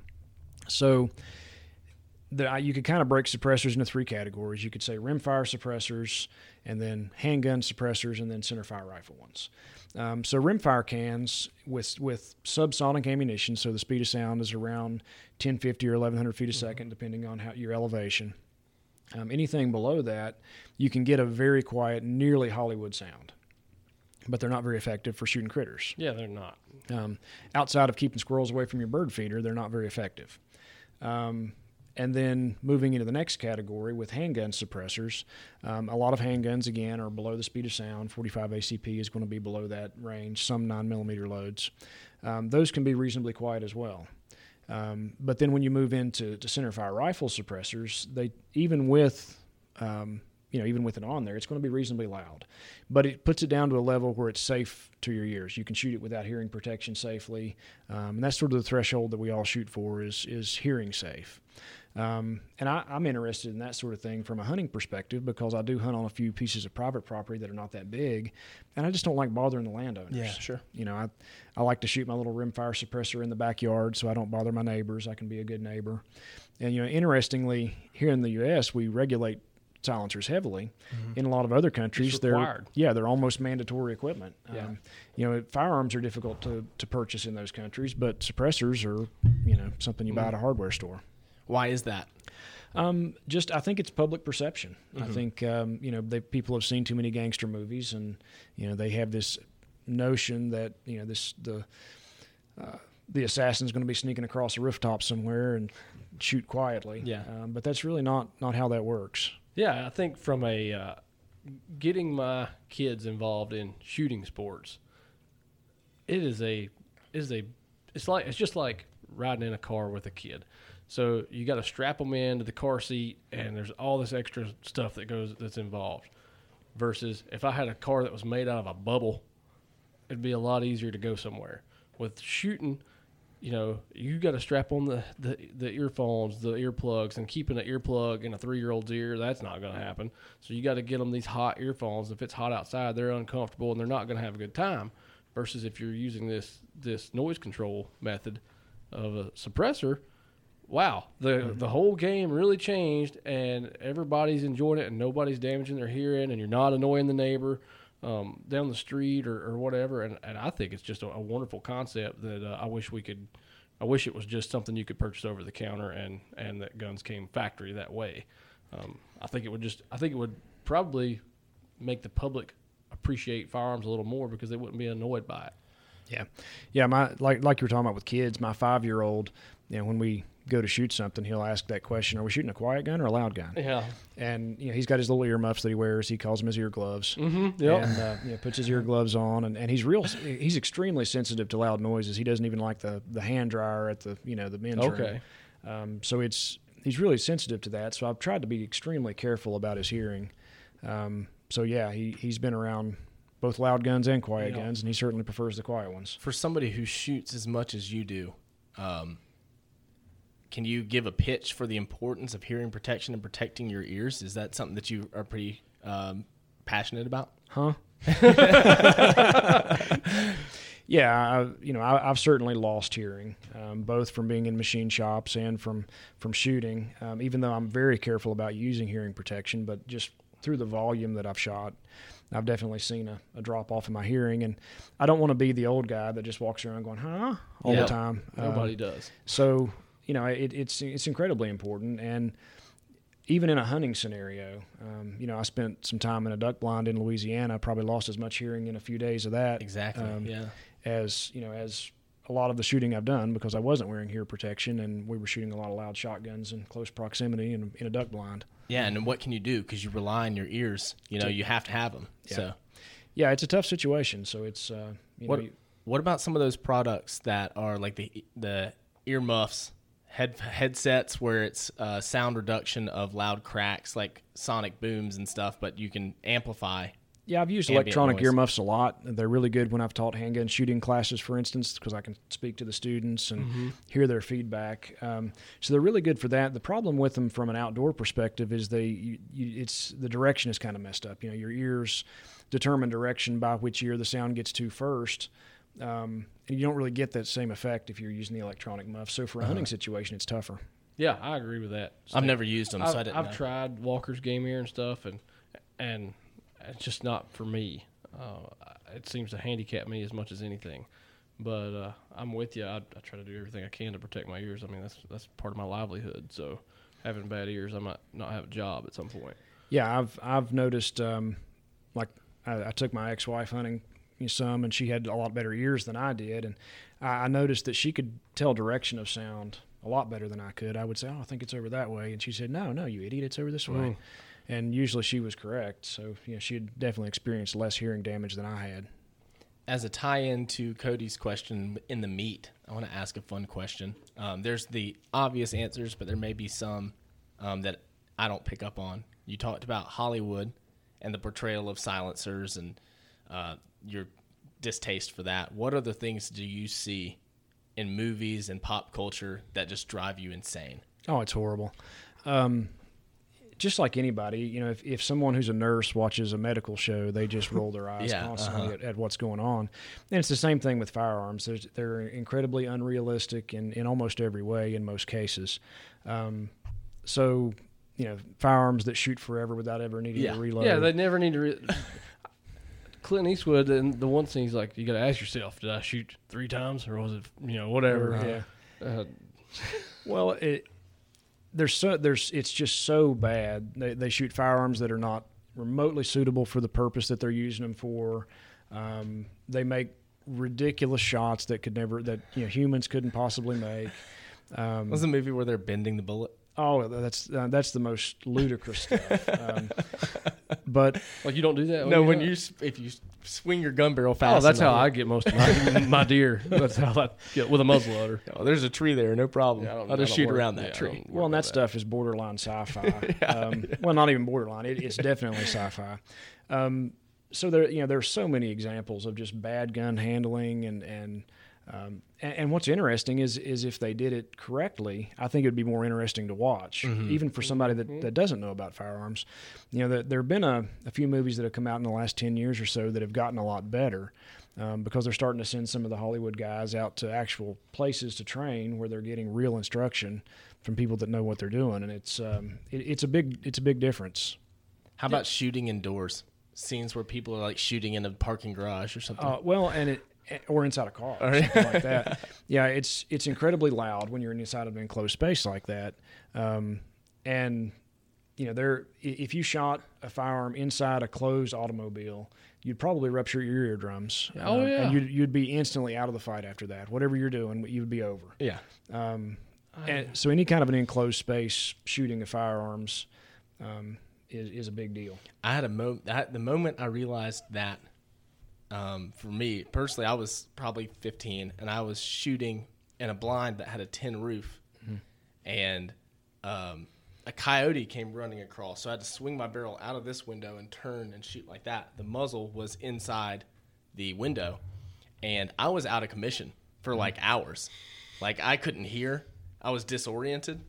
So the, you could kind of break suppressors into three categories. You could say rimfire suppressors, and then handgun suppressors, and then centerfire rifle ones. Um, so rimfire cans with with subsonic ammunition, so the speed of sound is around 1050 or 1100 feet a mm-hmm. second, depending on how your elevation. Um, anything below that, you can get a very quiet, nearly Hollywood sound, but they're not very effective for shooting critters. Yeah, they're not. Um, outside of keeping squirrels away from your bird feeder, they're not very effective. Um, and then moving into the next category with handgun suppressors, um, a lot of handguns again are below the speed of sound. 45 ACP is going to be below that range. Some nine millimeter loads, um, those can be reasonably quiet as well. Um, but then when you move into to centerfire rifle suppressors, they even with um, you know, even with it on there, it's going to be reasonably loud. But it puts it down to a level where it's safe to your ears. You can shoot it without hearing protection safely, um, and that's sort of the threshold that we all shoot for is is hearing safe. Um, and I, am interested in that sort of thing from a hunting perspective because I do hunt on a few pieces of private property that are not that big, and I just don't like bothering the landowners. Yeah, sure. You know, I I like to shoot my little rimfire suppressor in the backyard so I don't bother my neighbors. I can be a good neighbor. And you know, interestingly, here in the U.S., we regulate silencers heavily. Mm-hmm. In a lot of other countries, they're yeah, they're almost mandatory equipment. Yeah. Um, you know, firearms are difficult to, to purchase in those countries, but suppressors are you know something you mm-hmm. buy at a hardware store. Why is that? Um, just I think it's public perception. Mm-hmm. I think um, you know they, people have seen too many gangster movies, and you know they have this notion that you know this the uh, the assassin's going to be sneaking across a rooftop somewhere and shoot quietly. Yeah, um, but that's really not not how that works. Yeah, I think from a uh, getting my kids involved in shooting sports, it is a is a it's like it's just like riding in a car with a kid. So you got to strap them into the car seat, and there's all this extra stuff that goes that's involved. Versus if I had a car that was made out of a bubble, it'd be a lot easier to go somewhere. With shooting, you know, you got to strap on the, the, the earphones, the earplugs, and keeping an earplug in a three year old's ear, that's not going to happen. So you got to get them these hot earphones. If it's hot outside, they're uncomfortable and they're not going to have a good time. Versus if you're using this this noise control method of a suppressor, wow, the Mm-hmm. the whole game really changed, and everybody's enjoying it, and nobody's damaging their hearing, and you're not annoying the neighbor um, down the street or, or whatever. And, and I think it's just a, a wonderful concept that uh, I wish we could. I wish it was just something you could purchase over the counter, and and that guns came factory that way. Um, I think it would just. I think it would probably make the public appreciate firearms a little more because they wouldn't be annoyed by it. Yeah, yeah. My like like you were talking about with kids. My five year old, you know, when we go to shoot something, he'll ask that question: Are we shooting a quiet gun or a loud gun? Yeah. And you know, he's got his little ear muffs that he wears. He calls them his ear gloves. Mm-hmm. Yep. And uh, you know, puts his ear gloves on, and, and he's real. He's extremely sensitive to loud noises. He doesn't even like the the hand dryer at the you know the men's room. Okay. Um, so it's he's really sensitive to that. So I've tried to be extremely careful about his hearing. Um, so yeah, he he's been around both loud guns and quiet Yeah. guns, and he certainly prefers the quiet ones. For somebody who shoots as much as you do, um, can you give a pitch for the importance of hearing protection and protecting your ears? Is that something that you are pretty um, passionate about? Huh? yeah, I, you know, I, I've certainly lost hearing, um, both from being in machine shops and from from shooting. Um, even though I'm very careful about using hearing protection, but just through the volume that I've shot, I've definitely seen a, a drop off in my hearing. And I don't want to be the old guy that just walks around going "huh" all Yeah. the time. Nobody Um, does. so you know, it, it's it's incredibly important, and even in a hunting scenario, um, you know, I spent some time in a duck blind in Louisiana. I probably lost as much hearing in a few days of that Exactly. Um, yeah. as you know as a lot of the shooting I've done because I wasn't wearing ear protection and we were shooting a lot of loud shotguns in close proximity in, in a duck blind. Yeah, and what can you do? Because you rely on your ears. You know, you have to have them. Yeah. So, Yeah, it's a tough situation. So it's uh, you what know, what about some of those products that are like the the ear muffs, head headsets where it's uh, sound reduction of loud cracks like sonic booms and stuff, but you can amplify. Yeah, I've used electronic noise. earmuffs a lot. They're really good when I've taught handgun shooting classes, for instance, because I can speak to the students and Mm-hmm. hear their feedback. Um, so they're really good for that. The problem with them from an outdoor perspective is they, you, you, it's the direction is kind of messed up. You know, your ears determine direction by which ear the sound gets to first. Um, you don't really get that same effect if you're using the electronic muff. So for a hunting situation, it's tougher. Yeah, I agree with that. Uh-huh. I've never used them, I've, so I didn't I've know. tried Walker's Game Ear and stuff, and and it's just not for me. Uh, it seems to handicap me as much as anything. But uh, I'm with you. I, I try to do everything I can to protect my ears. I mean, that's that's part of my livelihood. So having bad ears, I might not have a job at some point. Yeah, I've I've noticed. Um, like I, I took my ex-wife hunting some, and she had a lot better ears than I did, and I, I noticed that she could tell direction of sound a lot better than I could. I would say, "Oh, I think it's over that way," and she said, "No, no, you idiot, it's over this way." Mm. And usually she was correct. So you know, she had definitely experienced less hearing damage than I had. As a tie-in to Cody's question in the meat, I want to ask a fun question. Um, there's the obvious answers, but there may be some um, that I don't pick up on. You talked about Hollywood and the portrayal of silencers and uh, your distaste for that. What other things do you see in movies and pop culture that just drive you insane? Oh, it's horrible. Um, just like anybody, you know, if, if someone who's a nurse watches a medical show, they just roll their eyes Yeah, constantly uh-huh. at, at what's going on. And it's the same thing with firearms. There's, they're incredibly unrealistic in, in almost every way in most cases. Um, so, you know, firearms that shoot forever without ever needing Yeah. to reload. Yeah, they never need to. Re- Clint Eastwood, and the one scene he's like, you got to ask yourself, did I shoot three times or was it, you know, whatever? yeah. Uh, Well, it there's so there's it's just so bad. They they shoot firearms that are not remotely suitable for the purpose that they're using them for. Um, they make ridiculous shots that could never that you know humans couldn't possibly make. Um, Was the movie where they're bending the bullet? Oh, that's uh, that's the most ludicrous stuff. Um, but Like you don't do that. no, when hunt? you if you swing your gun barrel fast. Oh, fast. that's how I get most of my, my deer. That's how I get with a muzzle loader. Oh, there's a tree there, no problem. Yeah, I I'll just I don't shoot worry- around that I tree. well, and about that stuff is borderline sci-fi. um, Well, not even borderline. It, it's definitely sci-fi. Um, so there, you know, there's so many examples of just bad gun handling, and and um, and, and what's interesting is is if they did it correctly, I think it would be more interesting to watch, even for somebody that, that doesn't know about firearms. You know, there, there have been a, a few movies that have come out in the last ten years or so that have gotten a lot better. Um, because they're starting to send some of the Hollywood guys out to actual places to train where they're getting real instruction from people that know what they're doing, and it's um, it, it's a big it's a big difference. How about shooting indoors? Scenes where people are like shooting in a parking garage or something. Uh, well, and it or inside a car or something like that. Yeah, it's it's incredibly loud when you're inside of an enclosed space like that, um, and you know there if you shot a firearm inside a closed automobile. You'd probably rupture your eardrums. Oh, uh, yeah. and you'd, you'd be instantly out of the fight after that. Whatever you're doing, you'd be over. yeah. Um, and so any kind of an enclosed space shooting of firearms um, is, is a big deal. I had a moment. The moment I realized that, um, for me personally, I was probably 15, and I was shooting in a blind that had a tin roof, and um, a coyote came running across. So I had to swing my barrel out of this window and turn and shoot like that. The muzzle was inside the window, and I was out of commission for like hours. Like I couldn't hear. I was disoriented.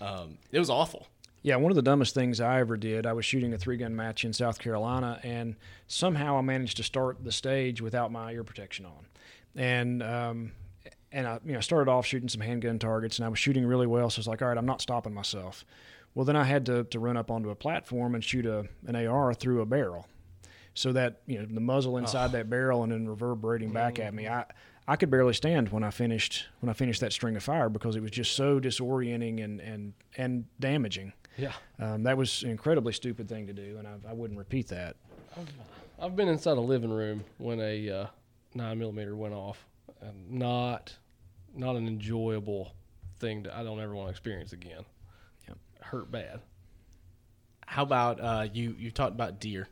Um, it was awful. Yeah, one of the dumbest things I ever did, I was shooting a three gun match in South Carolina, and somehow I managed to start the stage without my ear protection on. And, um, and I you know, started off shooting some handgun targets, and I was shooting really well. So I was like, all right, I'm not stopping myself. Well, then I had to, to run up onto a platform and shoot a, an AR through a barrel. so that you know the muzzle inside that barrel and then reverberating back at me. I I could barely stand when I finished when I finished that string of fire because it was just so disorienting and and and damaging. Yeah. Um, that was an incredibly stupid thing to do, and I, I wouldn't repeat that. I've been inside a living room when a uh, nine millimeter went off, and not not an enjoyable thing. To, I don't ever want to experience again. Yep. Hurt bad. How about uh, you? You talked about deer.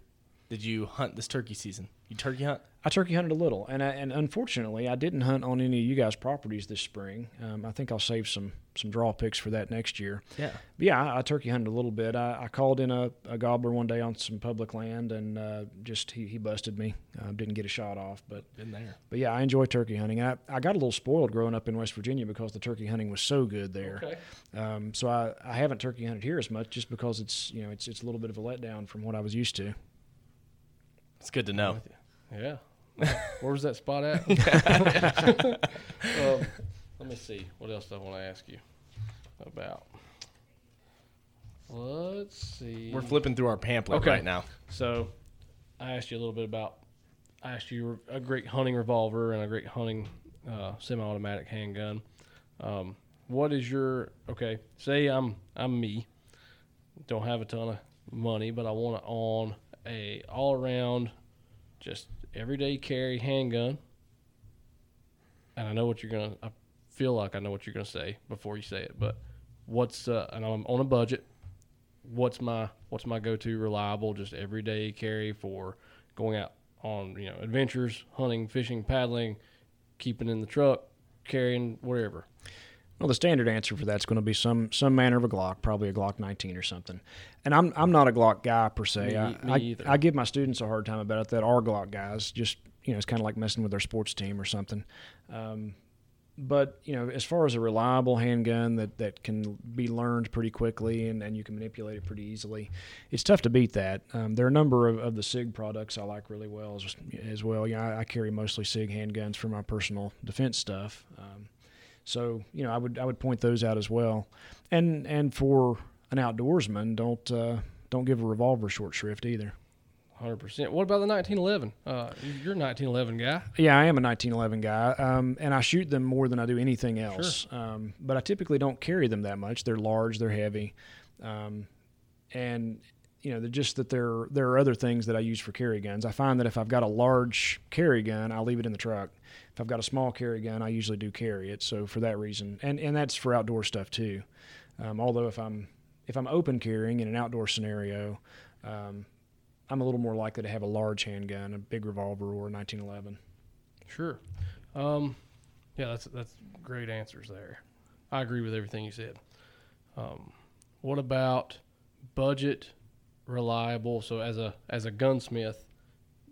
Did you hunt this turkey season? You turkey hunt? I turkey hunted a little, and I, and unfortunately, I didn't hunt on any of you guys' properties this spring. Um, I think I'll save some some draw picks for that next year. Yeah. But yeah, I, I turkey hunted a little bit. I, I called in a, a gobbler one day on some public land, and uh, just he, he busted me. Uh, didn't get a shot off, but Been there. but yeah, I enjoy turkey hunting. I, I got a little spoiled growing up in West Virginia because the turkey hunting was so good there. Okay. Um, so I, I haven't turkey hunted here as much just because it's you know it's it's a little bit of a letdown from what I was used to. It's good to know. Yeah. Where was that spot at? um, let me see. What else do I want to ask you about? Let's see. We're flipping through our pamphlet Okay. right now. So, I asked you a little bit about. I asked you a great hunting revolver and a great hunting uh, semi-automatic handgun. Um, what is your okay? Say I'm I'm me. Don't have a ton of money, but I want to own a all-around, just everyday carry handgun. And I know what you're gonna. I feel like I know what you're gonna say before you say it, but what's uh, and I'm on a budget what's my what's my go-to reliable just everyday carry for going out on you know adventures hunting fishing paddling keeping in the truck carrying whatever. Well, the standard answer for that's going to be some some manner of a Glock, probably a Glock 19 or something. And I'm I'm not a Glock guy per se. Me- I, me I, either. I give my students a hard time about it that are Glock guys. Just you know, it's kind of like messing with their sports team or something. Um, but you know, as far as a reliable handgun that, that can be learned pretty quickly and, and you can manipulate it pretty easily, it's tough to beat that. Um, there are a number of, of the Sig products I like really well as, as well. You know, I, I carry mostly Sig handguns for my personal defense stuff. Um, so you know, I would I would point those out as well. And and for an outdoorsman, don't uh, don't give a revolver short shrift either. 100% what about the 1911 uh, you're a 1911 guy Yeah, I am a 1911 guy, um, and I shoot them more than I do anything else. Um, but I typically don't carry them that much. They're large, they're heavy, um, and you know, just that there there are other things that I use for carry guns. I find that if I've got a large carry gun, I'll leave it in the truck. If I've got a small carry gun, I usually do carry it. So for that reason, and and that's for outdoor stuff too. Um, although if I'm if I'm open carrying in an outdoor scenario, um, I'm a little more likely to have a large handgun, a big revolver, or a 1911. Sure. Um, yeah, that's that's great answers there. I agree with everything you said. Um, what about budget, reliable? So as a as a gunsmith,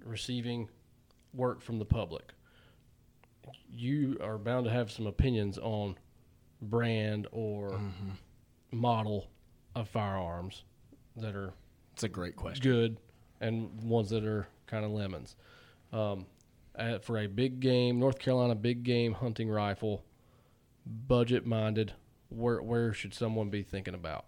receiving work from the public, you are bound to have some opinions on brand or model of firearms that are It's a great question. good and ones that are kind of lemons. Um, uh, for a big game, North Carolina big game hunting rifle, budget minded, where where should someone be thinking about?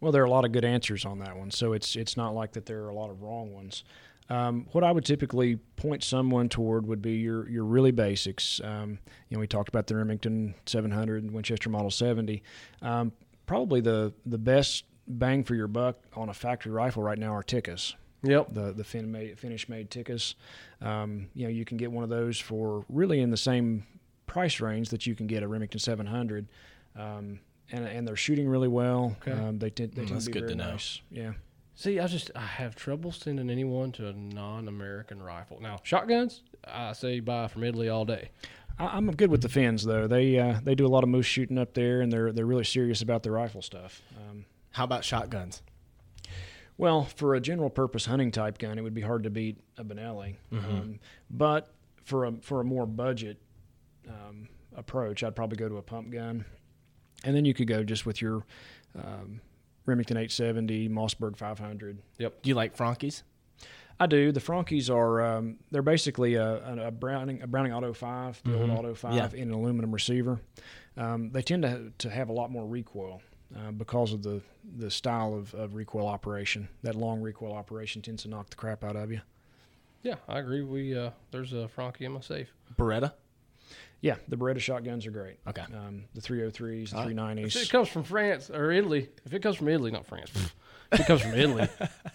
Well, there are a lot of good answers on that one, so it's it's not like that there are a lot of wrong ones. Um, what I would typically point someone toward would be your your really basics. Um, you know, we talked about the Remington 700 and Winchester Model 70. Um, probably the the best bang for your buck on a factory rifle right now are Tikkas Yep. the the fin made, Finnish made Tikkas. Um, you know, you can get one of those for really in the same price range that you can get a Remington 700, um, and and they're shooting really well. Okay. Um, they tend, they Mm, tend that's to be good very to know. nice. Yeah. See, I just I have trouble sending anyone to a non-American rifle. Now, shotguns, I say buy from Italy all day. I, I'm good with the Finns though. They uh, they do a lot of moose shooting up there, and they're they're really serious about their rifle stuff. Um, How about shotguns? Well, for a general purpose hunting type gun, it would be hard to beat a Benelli. Um, but for a for a more budget um, approach, I'd probably go to a pump gun, and then you could go just with your um, Remington 870, Mossberg 500. Yep. Do you like Franchis? I do. The Franchis are um, they're basically a, a, Browning a Browning Auto Five, the old Auto Five, Yeah. in an aluminum receiver. Um, they tend to to have a lot more recoil uh, because of the the style of, of recoil operation. That long recoil operation tends to knock the crap out of you. Yeah, I agree. We uh, there's a Franchi in my safe. Beretta? Yeah, the Beretta shotguns are great. Okay. Um, the 303s, the All right. 390s. If it comes from France or Italy, if it comes from Italy, not France, if it comes from Italy,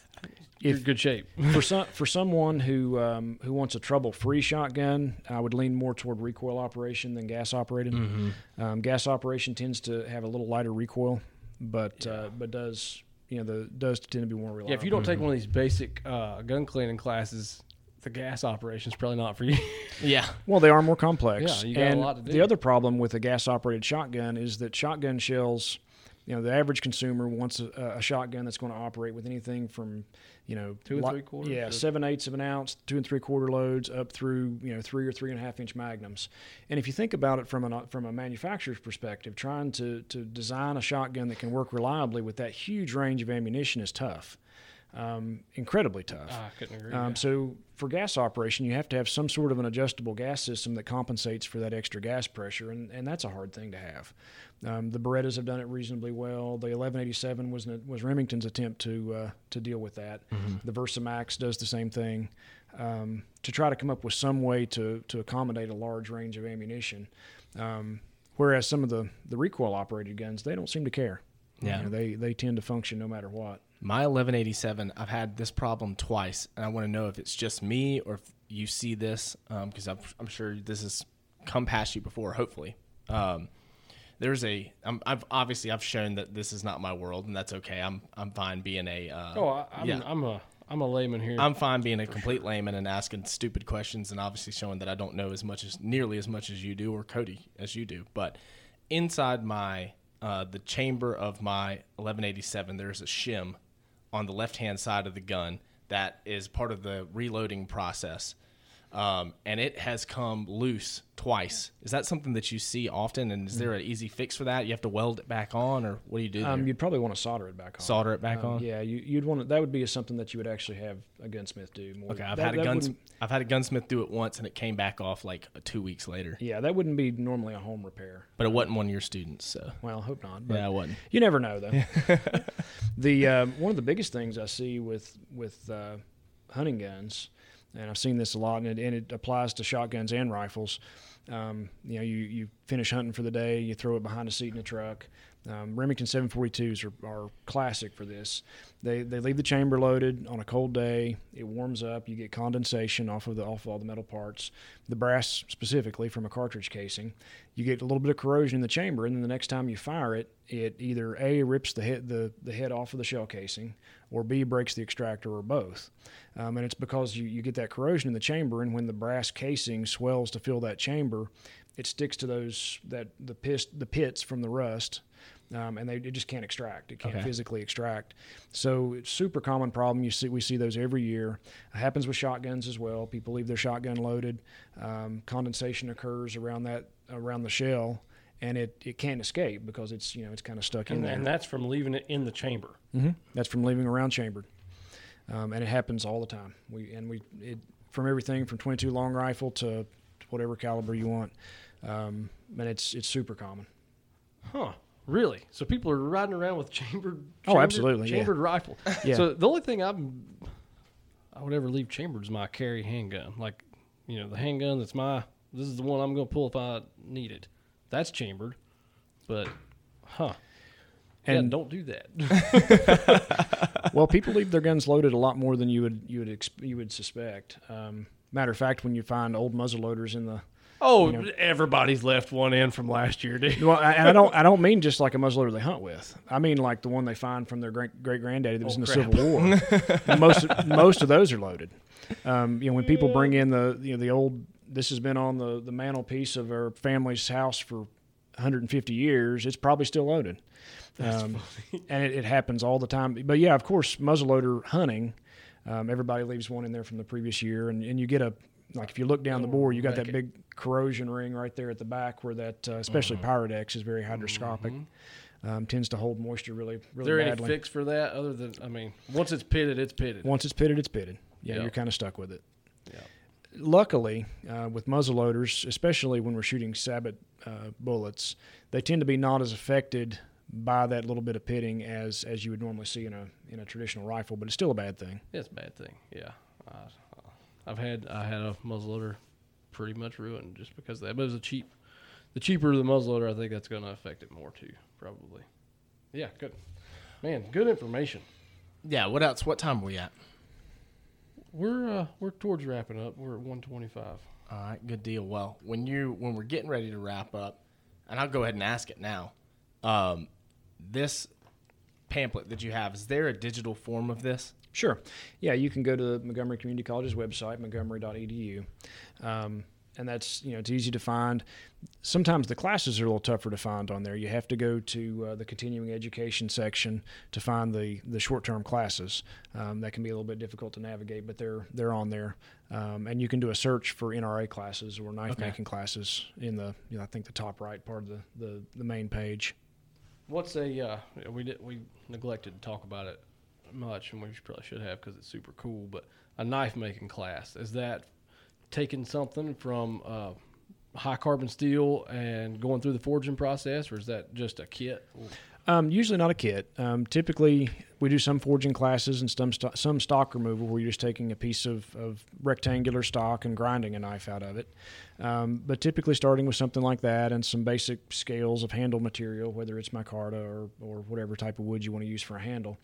you're in good shape. for some for someone who um, who wants a trouble free shotgun, I would lean more toward recoil operation than gas operated. Mm-hmm. Um, gas operation tends to have a little lighter recoil, but uh, but does you know the does tend to be more reliable. Yeah, if you don't take one of these basic uh, gun cleaning classes, the gas operation is probably not for you. Yeah. well, they are more complex. Yeah, you got a lot to do. the other problem with a gas operated shotgun is that shotgun shells. You know, the average consumer wants a, a shotgun that's going to operate with anything from, you know, Two and three quarters Yeah, seven eighths of an ounce, two and three quarter loads, up through you know three or three and a half inch magnums. And if you think about it from an from a manufacturer's perspective, trying to to design a shotgun that can work reliably with that huge range of ammunition is tough, um, incredibly tough. I couldn't agree. Um, yeah. So for gas operation, you have to have some sort of an adjustable gas system that compensates for that extra gas pressure, and, and that's a hard thing to have. Um, the Berettas have done it reasonably well. The 1187 was was Remington's attempt to uh, to deal with that. The Versamax does the same thing um, to try to come up with some way to to accommodate a large range of ammunition. Um, whereas some of the the recoil operated guns, they don't seem to care. Yeah. You know, they they tend to function no matter what. My 1187, I've had this problem twice, and I want to know if it's just me or if you see this, because I'm, I'm sure this has come past you before, hopefully. Um, there's a, I'm, I've obviously I've shown that this is not my world, and that's okay. I'm I'm fine being a. Uh, oh, I, I'm, yeah. I'm a I'm a layman here. I'm fine being a complete layman and asking stupid questions and obviously showing that I don't know as much as nearly as much as you do or Cody as you do. But inside my uh, the chamber of my 1187, there's a shim on the left hand side of the gun that is part of the reloading process. Um, and it has come loose twice. Is that something that you see often? And is there an easy fix for that? You have to weld it back on, or what do you do? Um, you'd probably want to solder it back on. Solder it back Um, on. Yeah, you, you'd want to, that would be something that you would actually have a gunsmith do. More. Okay, I've That- had a guns. I've had a gunsmith do it once, and it came back off like two weeks later. Yeah, that wouldn't be normally a home repair. But it wasn't one of your students, so Well, I hope not. But yeah, it wasn't. you never know, though. the um, one of the biggest things I see with with uh, hunting guns, and I've seen this a lot, and it, and it applies to shotguns and rifles. Um, you know, you, you finish hunting for the day, you throw it behind a seat in a truck. Um, Remington 742s are, are classic for this. They they leave the chamber loaded on a cold day. It warms up. You get condensation off of the off of all the metal parts, the brass specifically from a cartridge casing. You get a little bit of corrosion in the chamber, and then the next time you fire it, it either a rips the head the, the head off of the shell casing, or b breaks the extractor, or both. Um, and it's because you, you get that corrosion in the chamber, and when the brass casing swells to fill that chamber, it sticks to those that the pits the pits from the rust um, and they it just can't extract. It can't Okay. physically extract. So it's super common problem. You see, we see those every year. It happens with shotguns as well. People leave their shotgun loaded. Um, condensation occurs around that around the shell, and it, it can't escape because it's you know it's kind of stuck in And, there. and that's from leaving it in the chamber. hmm That's from leaving around chambered, um, and it happens all the time. We and we it from everything from 22 long rifle to whatever caliber you want, um, and it's it's super common. Huh. Really? So people are riding around with chambered, Oh, chambered- absolutely, yeah. chambered rifle. Yeah. So the only thing I'm I would ever leave chambered is my carry handgun. Like, you know, the handgun that's my this is the one I'm going to pull if I need it. That's chambered. But huh. And And- don't do that. well, people leave their guns loaded a lot more than you would you would exp- you would suspect. Um, matter of fact, when you find old muzzle loaders in the oh, You know. everybody's left one in from last year, dude. well, I- and I don't I don't mean just like a muzzleloader they hunt with. I mean like the one they find from their great great granddaddy that was Oh, in the crap. Civil War. Most most of those are loaded. Um, you know, when people bring in the you know the old this has been on the the mantelpiece of our family's house for 150 years, it's probably still loaded. Um, and it, it happens all the time. But yeah, of course, muzzleloader hunting, um, everybody leaves one in there from the previous year, and, and you get a like if you look down the Oh, bore, you got that big corrosion ring right there at the back where that, uh, especially Mm-hmm. Pyrodex is very hydroscopic, um, tends to hold moisture really, really. Is there any fix for that other than I mean, once it's pitted, it's pitted. Once it's pitted, it's pitted. Yeah, Yeah. you're kind of stuck with it. Yeah. Luckily, uh, with muzzleloaders, especially when we're shooting sabot uh, bullets, they tend to be not as affected by that little bit of pitting as as you would normally see in a in a traditional rifle. But it's still a bad thing. It's a bad thing. Yeah, uh, I've had I had a muzzleloader pretty much ruined just because of that. But it was a cheap. The cheaper the muzzleloader, I think that's going to affect it more too. Probably. Yeah. Good. Man, good information. Yeah. What else? What time are we at? We're uh, we're towards wrapping up. We're at one twenty five. All right, good deal. Well, when you when we're getting ready to wrap up, and I'll go ahead and ask it now. Um, this pamphlet that you have is there a digital form of this? Sure. Yeah, you can go to Montgomery Community College's website, montgomery.edu. Um, and that's, you know, it's easy to find. Sometimes the classes are a little tougher to find on there. You have to go to uh, the continuing education section to find the, the short term classes. Um, that can be a little bit difficult to navigate, but they're they're on there. Um, and you can do a search for NRA classes or knife making classes in the, you know, I think the top right part of the, the, the main page. What's a uh, we did we neglected to talk about it much, and we probably should have because it's super cool. But a knife making class is that taking something from uh, high carbon steel and going through the forging process, or is that just a kit? Um, usually not a kit. Um, typically, we do some forging classes and some sto- some stock removal where you're just taking a piece of, of rectangular stock and grinding a knife out of it. Um, but typically, starting with something like that and some basic scales of handle material, whether it's micarta or, or whatever type of wood you want to use for a handle,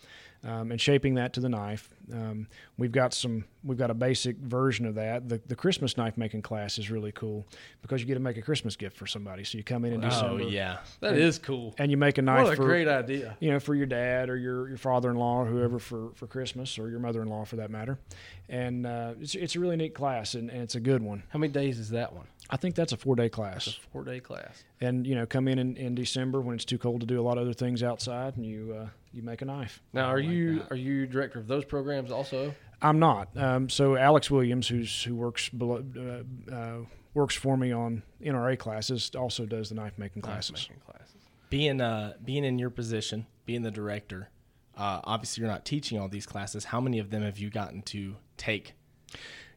um, and shaping that to the knife. Um, we've got some. We've got a basic version of that. The, the Christmas knife making class is really cool because you get to make a Christmas gift for somebody. So you come in in December Oh yeah. That is cool. and you make a knife What a for great idea! you know, for your dad or your, your father-in-law or whoever for, for Christmas or your mother-in-law for that matter. And uh, it's, it's a really neat class and, and it's a good one. How many days is that one? I think that's a four-day class. It's a four day class. And, you know, come in, in in December when it's too cold to do a lot of other things outside and you uh, you make a knife. Now, are like you that. are you director of those programs also? I'm not. Um, so Alex Williams, who's who works below, uh, uh, works for me on NRA classes, also does the knife making Knife classes. making classes. Being uh being in your position, being the director, uh, obviously you're not teaching all these classes. How many of them have you gotten to take?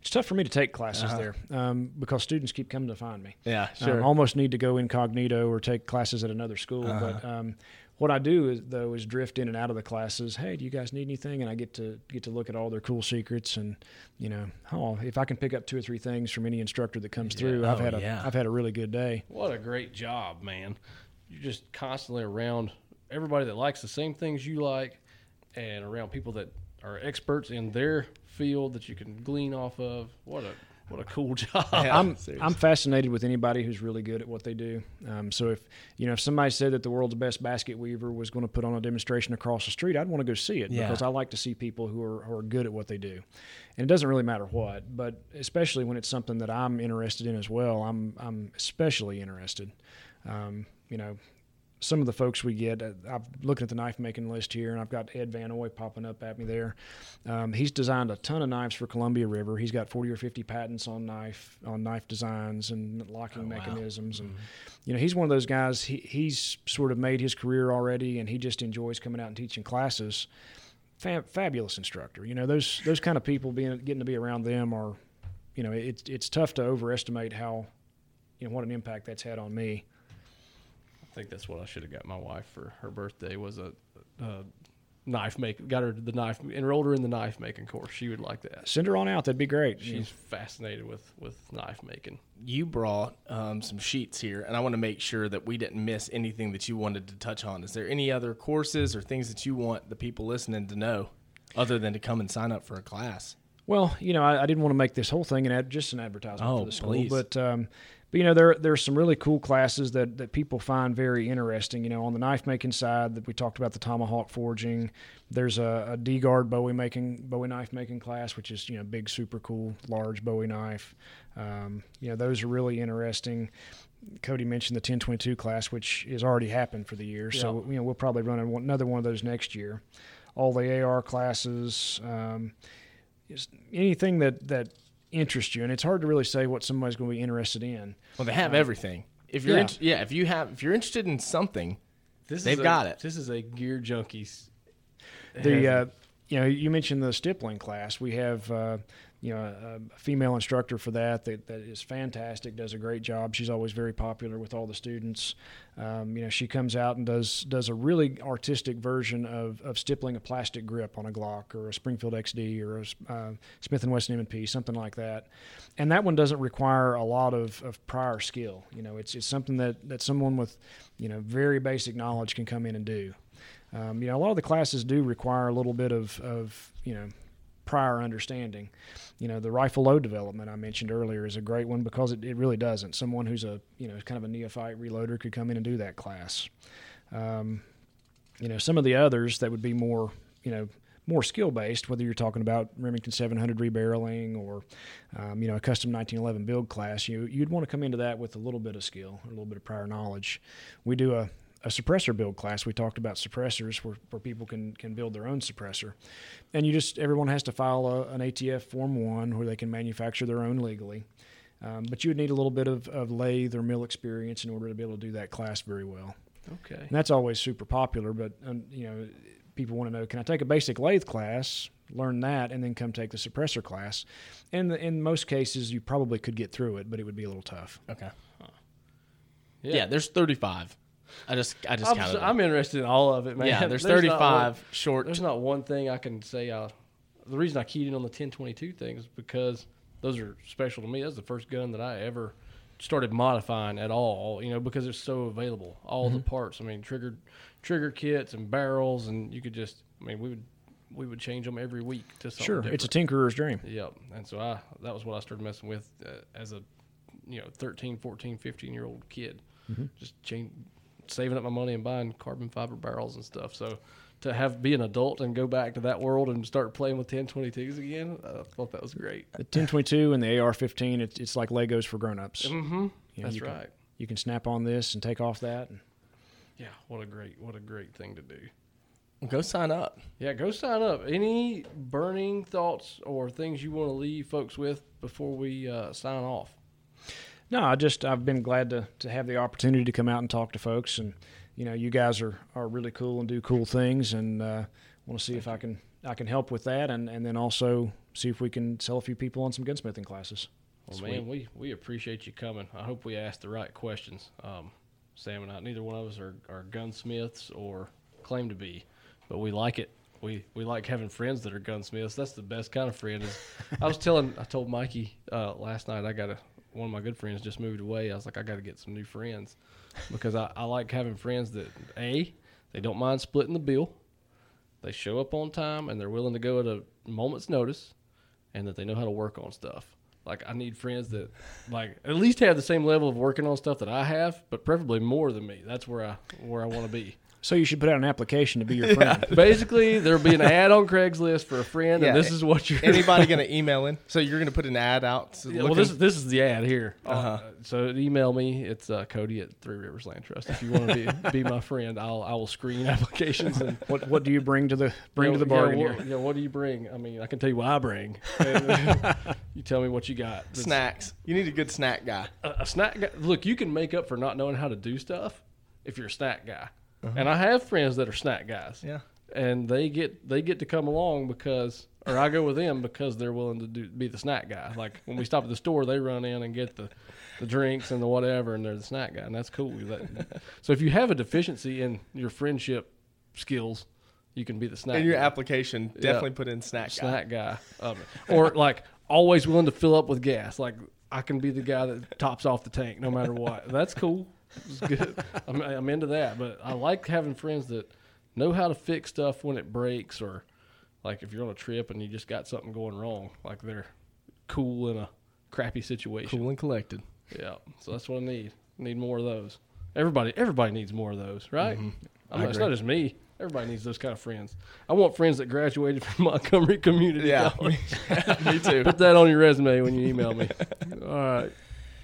It's tough for me to take classes Uh-huh. there um, because students keep coming to find me. Yeah, Um, almost need to go incognito or take classes at another school. But um, what I do is though is drift in and out of the classes. Hey, do you guys need anything? And I get to get to look at all their cool secrets and you know, oh, if I can pick up two or three things from any instructor that comes through, I've Oh, had a yeah. have had a really good day. What a great job, man! You're just constantly around everybody that likes the same things you like, and around people that are experts in their field that you can glean off of. What a what a cool job. I'm I'm fascinated with anybody who's really good at what they do. Um, so if you know if somebody said that the world's best basket weaver was going to put on a demonstration across the street, I'd want to go see it Yeah. because I like to see people who are, who are good at what they do. And it doesn't really matter what, but especially when it's something that I'm interested in as well, I'm I'm especially interested. Um, you know, some of the folks we get, uh, I'm looking at the knife making list here, and I've got Ed Van Hoy popping up at me there. Um, he's designed a ton of knives for Columbia River. He's got 40 or 50 patents on knife on knife designs and locking Oh, wow. mechanisms, and you know he's one of those guys. He, he's sort of made his career already, and he just enjoys coming out and teaching classes. Fab, fabulous instructor. You know those those kind of people being getting to be around them are, you know, it's it's tough to overestimate how, you know, what an impact that's had on me. I think that's what I should have got my wife for her birthday was a, a knife make. Got her the knife, enrolled her in the knife making course. She would like that. Send her on out. That'd be great. She's fascinated with with knife making. you brought um, some sheets here, and I want to make sure that we didn't miss anything that you wanted to touch on. Is there any other courses or things that you want the people listening to know, other than to come and sign up for a class? Well, you know, I, I didn't want to make this whole thing an ad, just an advertisement Oh, for the school, please. but um, but you know, there there's some really cool classes that that people find very interesting. You know, on the knife making side, that we talked about the tomahawk forging. There's a, a D guard Bowie making Bowie knife making class, which is you know big, super cool, large Bowie knife. Um, you know, those are really interesting. Cody mentioned the 1022 class, which has already happened for the year. So you know, we'll probably run another one of those next year. All the AR classes. Um, anything that that interests you and it's hard to really say what somebody's going to be interested in Well, they have everything. If you're yeah. int- yeah, if you have if you're interested in something, This They've is a- got it. This is a gear junkies. the uh, you know you mentioned the stippling class we have uh, you know a, a female instructor for that, that that is fantastic does a great job. She's always very popular with all the students. Um, you know she comes out and does does a really artistic version of, of stippling a plastic grip on a Glock or a Springfield XD or a uh, Smith and Wesson M&P something like that. And that one doesn't require a lot of, of prior skill. You know it's it's something that that someone with you know very basic knowledge can come in and do. Um, you know, a lot of the classes do require a little bit of, of you know, prior understanding. You know, the rifle load development I mentioned earlier is a great one because it, it really doesn't. Someone who's a, you know, kind of a neophyte reloader could come in and do that class. Um, you know, some of the others that would be more, you know, more skill based, whether you're talking about Remington 700 rebarreling or, um, you know, a custom 1911 build class, you, you'd want to come into that with a little bit of skill, a little bit of prior knowledge. We do a, a suppressor build class. We talked about suppressors where, where people can, can build their own suppressor. And you just, everyone has to file a, an ATF Form 1 where they can manufacture their own legally. Um, but you would need a little bit of, of lathe or mill experience in order to be able to do that class very well. Okay. And that's always super popular, but um, you know, people want to know: Can I take a basic lathe class, learn that, and then come take the suppressor class? And the, in most cases, you probably could get through it, but it would be a little tough. okay, yeah. there's 35. I just I just I'm, counted. I'm interested in all of it, man. yeah, there's, one- 35 short. There's not one thing I can say. I, the reason I keyed in on the 1022 thing is because those are special to me. That's the first gun that I ever started modifying at all. You know, because it's so available. All Mm-hmm. the parts. I mean, trigger trigger kits and barrels, and you could just. I mean, we would we would change them every week to something. Sure, different. it's a tinkerer's dream. Yep. And so I that was what I started messing with uh, as a you know 13, 14, 15 year old kid. Just change, saving up my money and buying carbon fiber barrels and stuff. So to have be an adult and go back to that world and start playing with 1022s again, I thought that was great. The 1022 and the AR-15, it's, it's like Legos for grown-ups. Mm-hmm. You know, That's you can- right. You can snap on this and take off that. And Yeah. What a great what a great thing to do. Go sign up. Yeah, go sign up. Any burning thoughts or things you want to leave folks with before we uh, sign off? No, I just I've been glad to to have the opportunity to come out and talk to folks, and you know, you guys are are really cool and do cool things, and uh, want to see if I can I can help with that, and and then also see if we can sell a few people on some gunsmithing classes. Well, Sweet. man, we, we appreciate you coming. I hope we asked the right questions. Um, Sam and I, neither one of us are, are gunsmiths or claim to be, but we like it. We we like having friends that are gunsmiths. That's the best kind of friend. Is I was telling, I told Mikey uh, last night. I got a one of my good friends just moved away. I was like, I got to get some new friends because I, I like having friends that a they don't mind splitting the bill. They show up on time and they're willing to go at a moment's notice, and that they know how to work on stuff. Like I need friends that like at least have the same level of working on stuff that I have, but preferably more than me. That's where I where I want to be. So you should put out an application to be your friend. Basically, there'll be an ad on Craigslist for a friend, Yeah. and this is what you're. Anybody gonna email in? So you're gonna put an ad out? to Yeah, well, this this is the ad here. Uh-huh. Uh, so email me. It's uh, Cody at Three Rivers Land Trust. If you want to be be my friend, I'll I will screen applications and what what do you bring to the bring Yeah, to the yeah, bargain what, here? Yeah, what do you bring? I mean, I can tell you what I bring. you tell me what you got. That's- snacks. You need a good snack guy. A, a snack guy. Look, you can make up for not knowing how to do stuff if you're a snack guy. Uh-huh. And I have friends that are snack guys. Yeah. And they get they get to come along because, or I go with them because they're willing to do be the snack guy. Like when we stop at the store, they run in and get the, the drinks and the whatever, and they're the snack guy, and that's cool. That- so if you have a deficiency in your friendship skills, you can be the snack. In your guy application, definitely put in snack guy. snack guy. Um, or like always willing to fill up with gas. Like I can be the guy that tops off the tank no matter what. That's cool. It's good. I'm, I'm into that. But I like having friends that know how to fix stuff when it breaks or like if you're on a trip and you just got something going wrong. Like they're cool in a crappy situation. Cool and collected. Yeah. So that's what I need. Need more of those. Everybody everybody needs more of those, right? I'm I it's not just me. Everybody needs those kind of friends. I want friends that graduated from Montgomery Community Yeah. College. Me too. Put that on your resume when you email me. All right.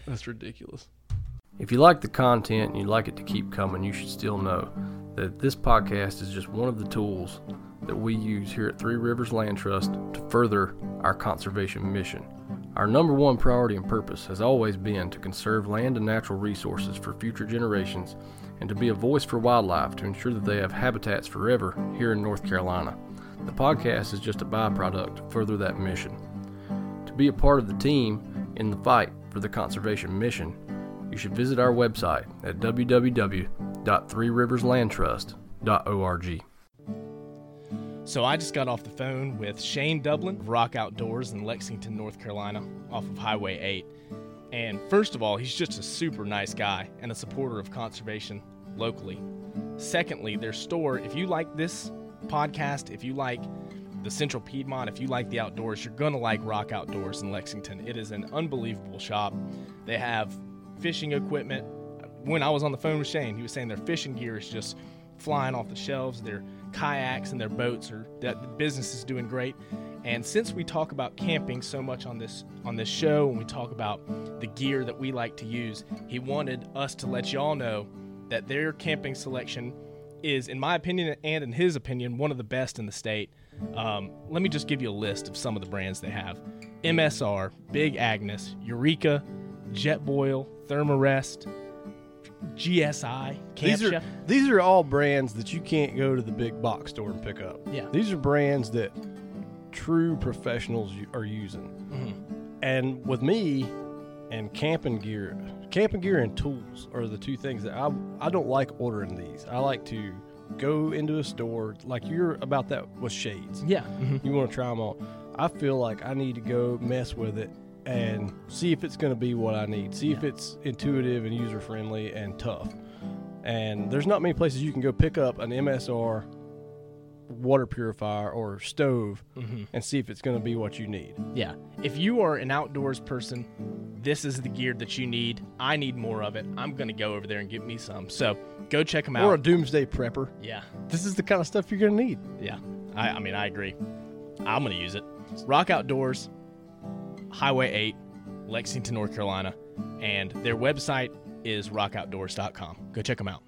That's ridiculous. If you like the content and you'd like it to keep coming, you should still know that this podcast is just one of the tools that we use here at Three Rivers Land Trust to further our conservation mission. Our number one priority and purpose has always been to conserve land and natural resources for future generations and to be a voice for wildlife to ensure that they have habitats forever here in North Carolina. The podcast is just a byproduct to further that mission. To be a part of the team in the fight for the conservation mission, you should visit our website at www.threeriverslandtrust.org. So I just got off the phone with Shane Dublin of Rock Outdoors in Lexington, North Carolina, off of Highway 8. And first of all, he's just a super nice guy and a supporter of conservation locally. Secondly, their store, if you like this podcast, if you like the Central Piedmont, if you like the outdoors, you're going to like Rock Outdoors in Lexington. It is an unbelievable shop. They have fishing equipment. When I was on the phone with Shane, he was saying their fishing gear is just flying off the shelves. Their kayaks and their boats are that the business is doing great. And since we talk about camping so much on this on this show and we talk about the gear that we like to use, he wanted us to let y'all know that their camping selection is, in my opinion and in his opinion, one of the best in the state. Um, let me just give you a list of some of the brands they have: MSR, Big Agnes, Eureka, Jetboil, Thermarest, GSI, Camp These are Chef. these are all brands that you can't go to the big box store and pick up. Yeah. These are brands that true professionals are using. Mm-hmm. And with me and camping gear, camping gear and tools are the two things that I I don't like ordering these. I like to go into a store like you're about that with shades. Yeah. Mm-hmm. You want to try them on. I feel like I need to go mess with it and mm-hmm. see if it's going to be what I need. See if it's intuitive and user friendly and tough. And there's not many places you can go pick up an MSR water purifier or stove mm-hmm. and see if it's going to be what you need. Yeah. If you are an outdoors person, this is the gear that you need. I need more of it. I'm going to go over there and get me some. So go check them out. Or a doomsday prepper. yeah. This is the kind of stuff you're going to need. Yeah. I, I mean, I agree. I'm going to use it. Rock Outdoors, Highway 8, Lexington, North Carolina. And their website is rockoutdoors.com. Go check them out.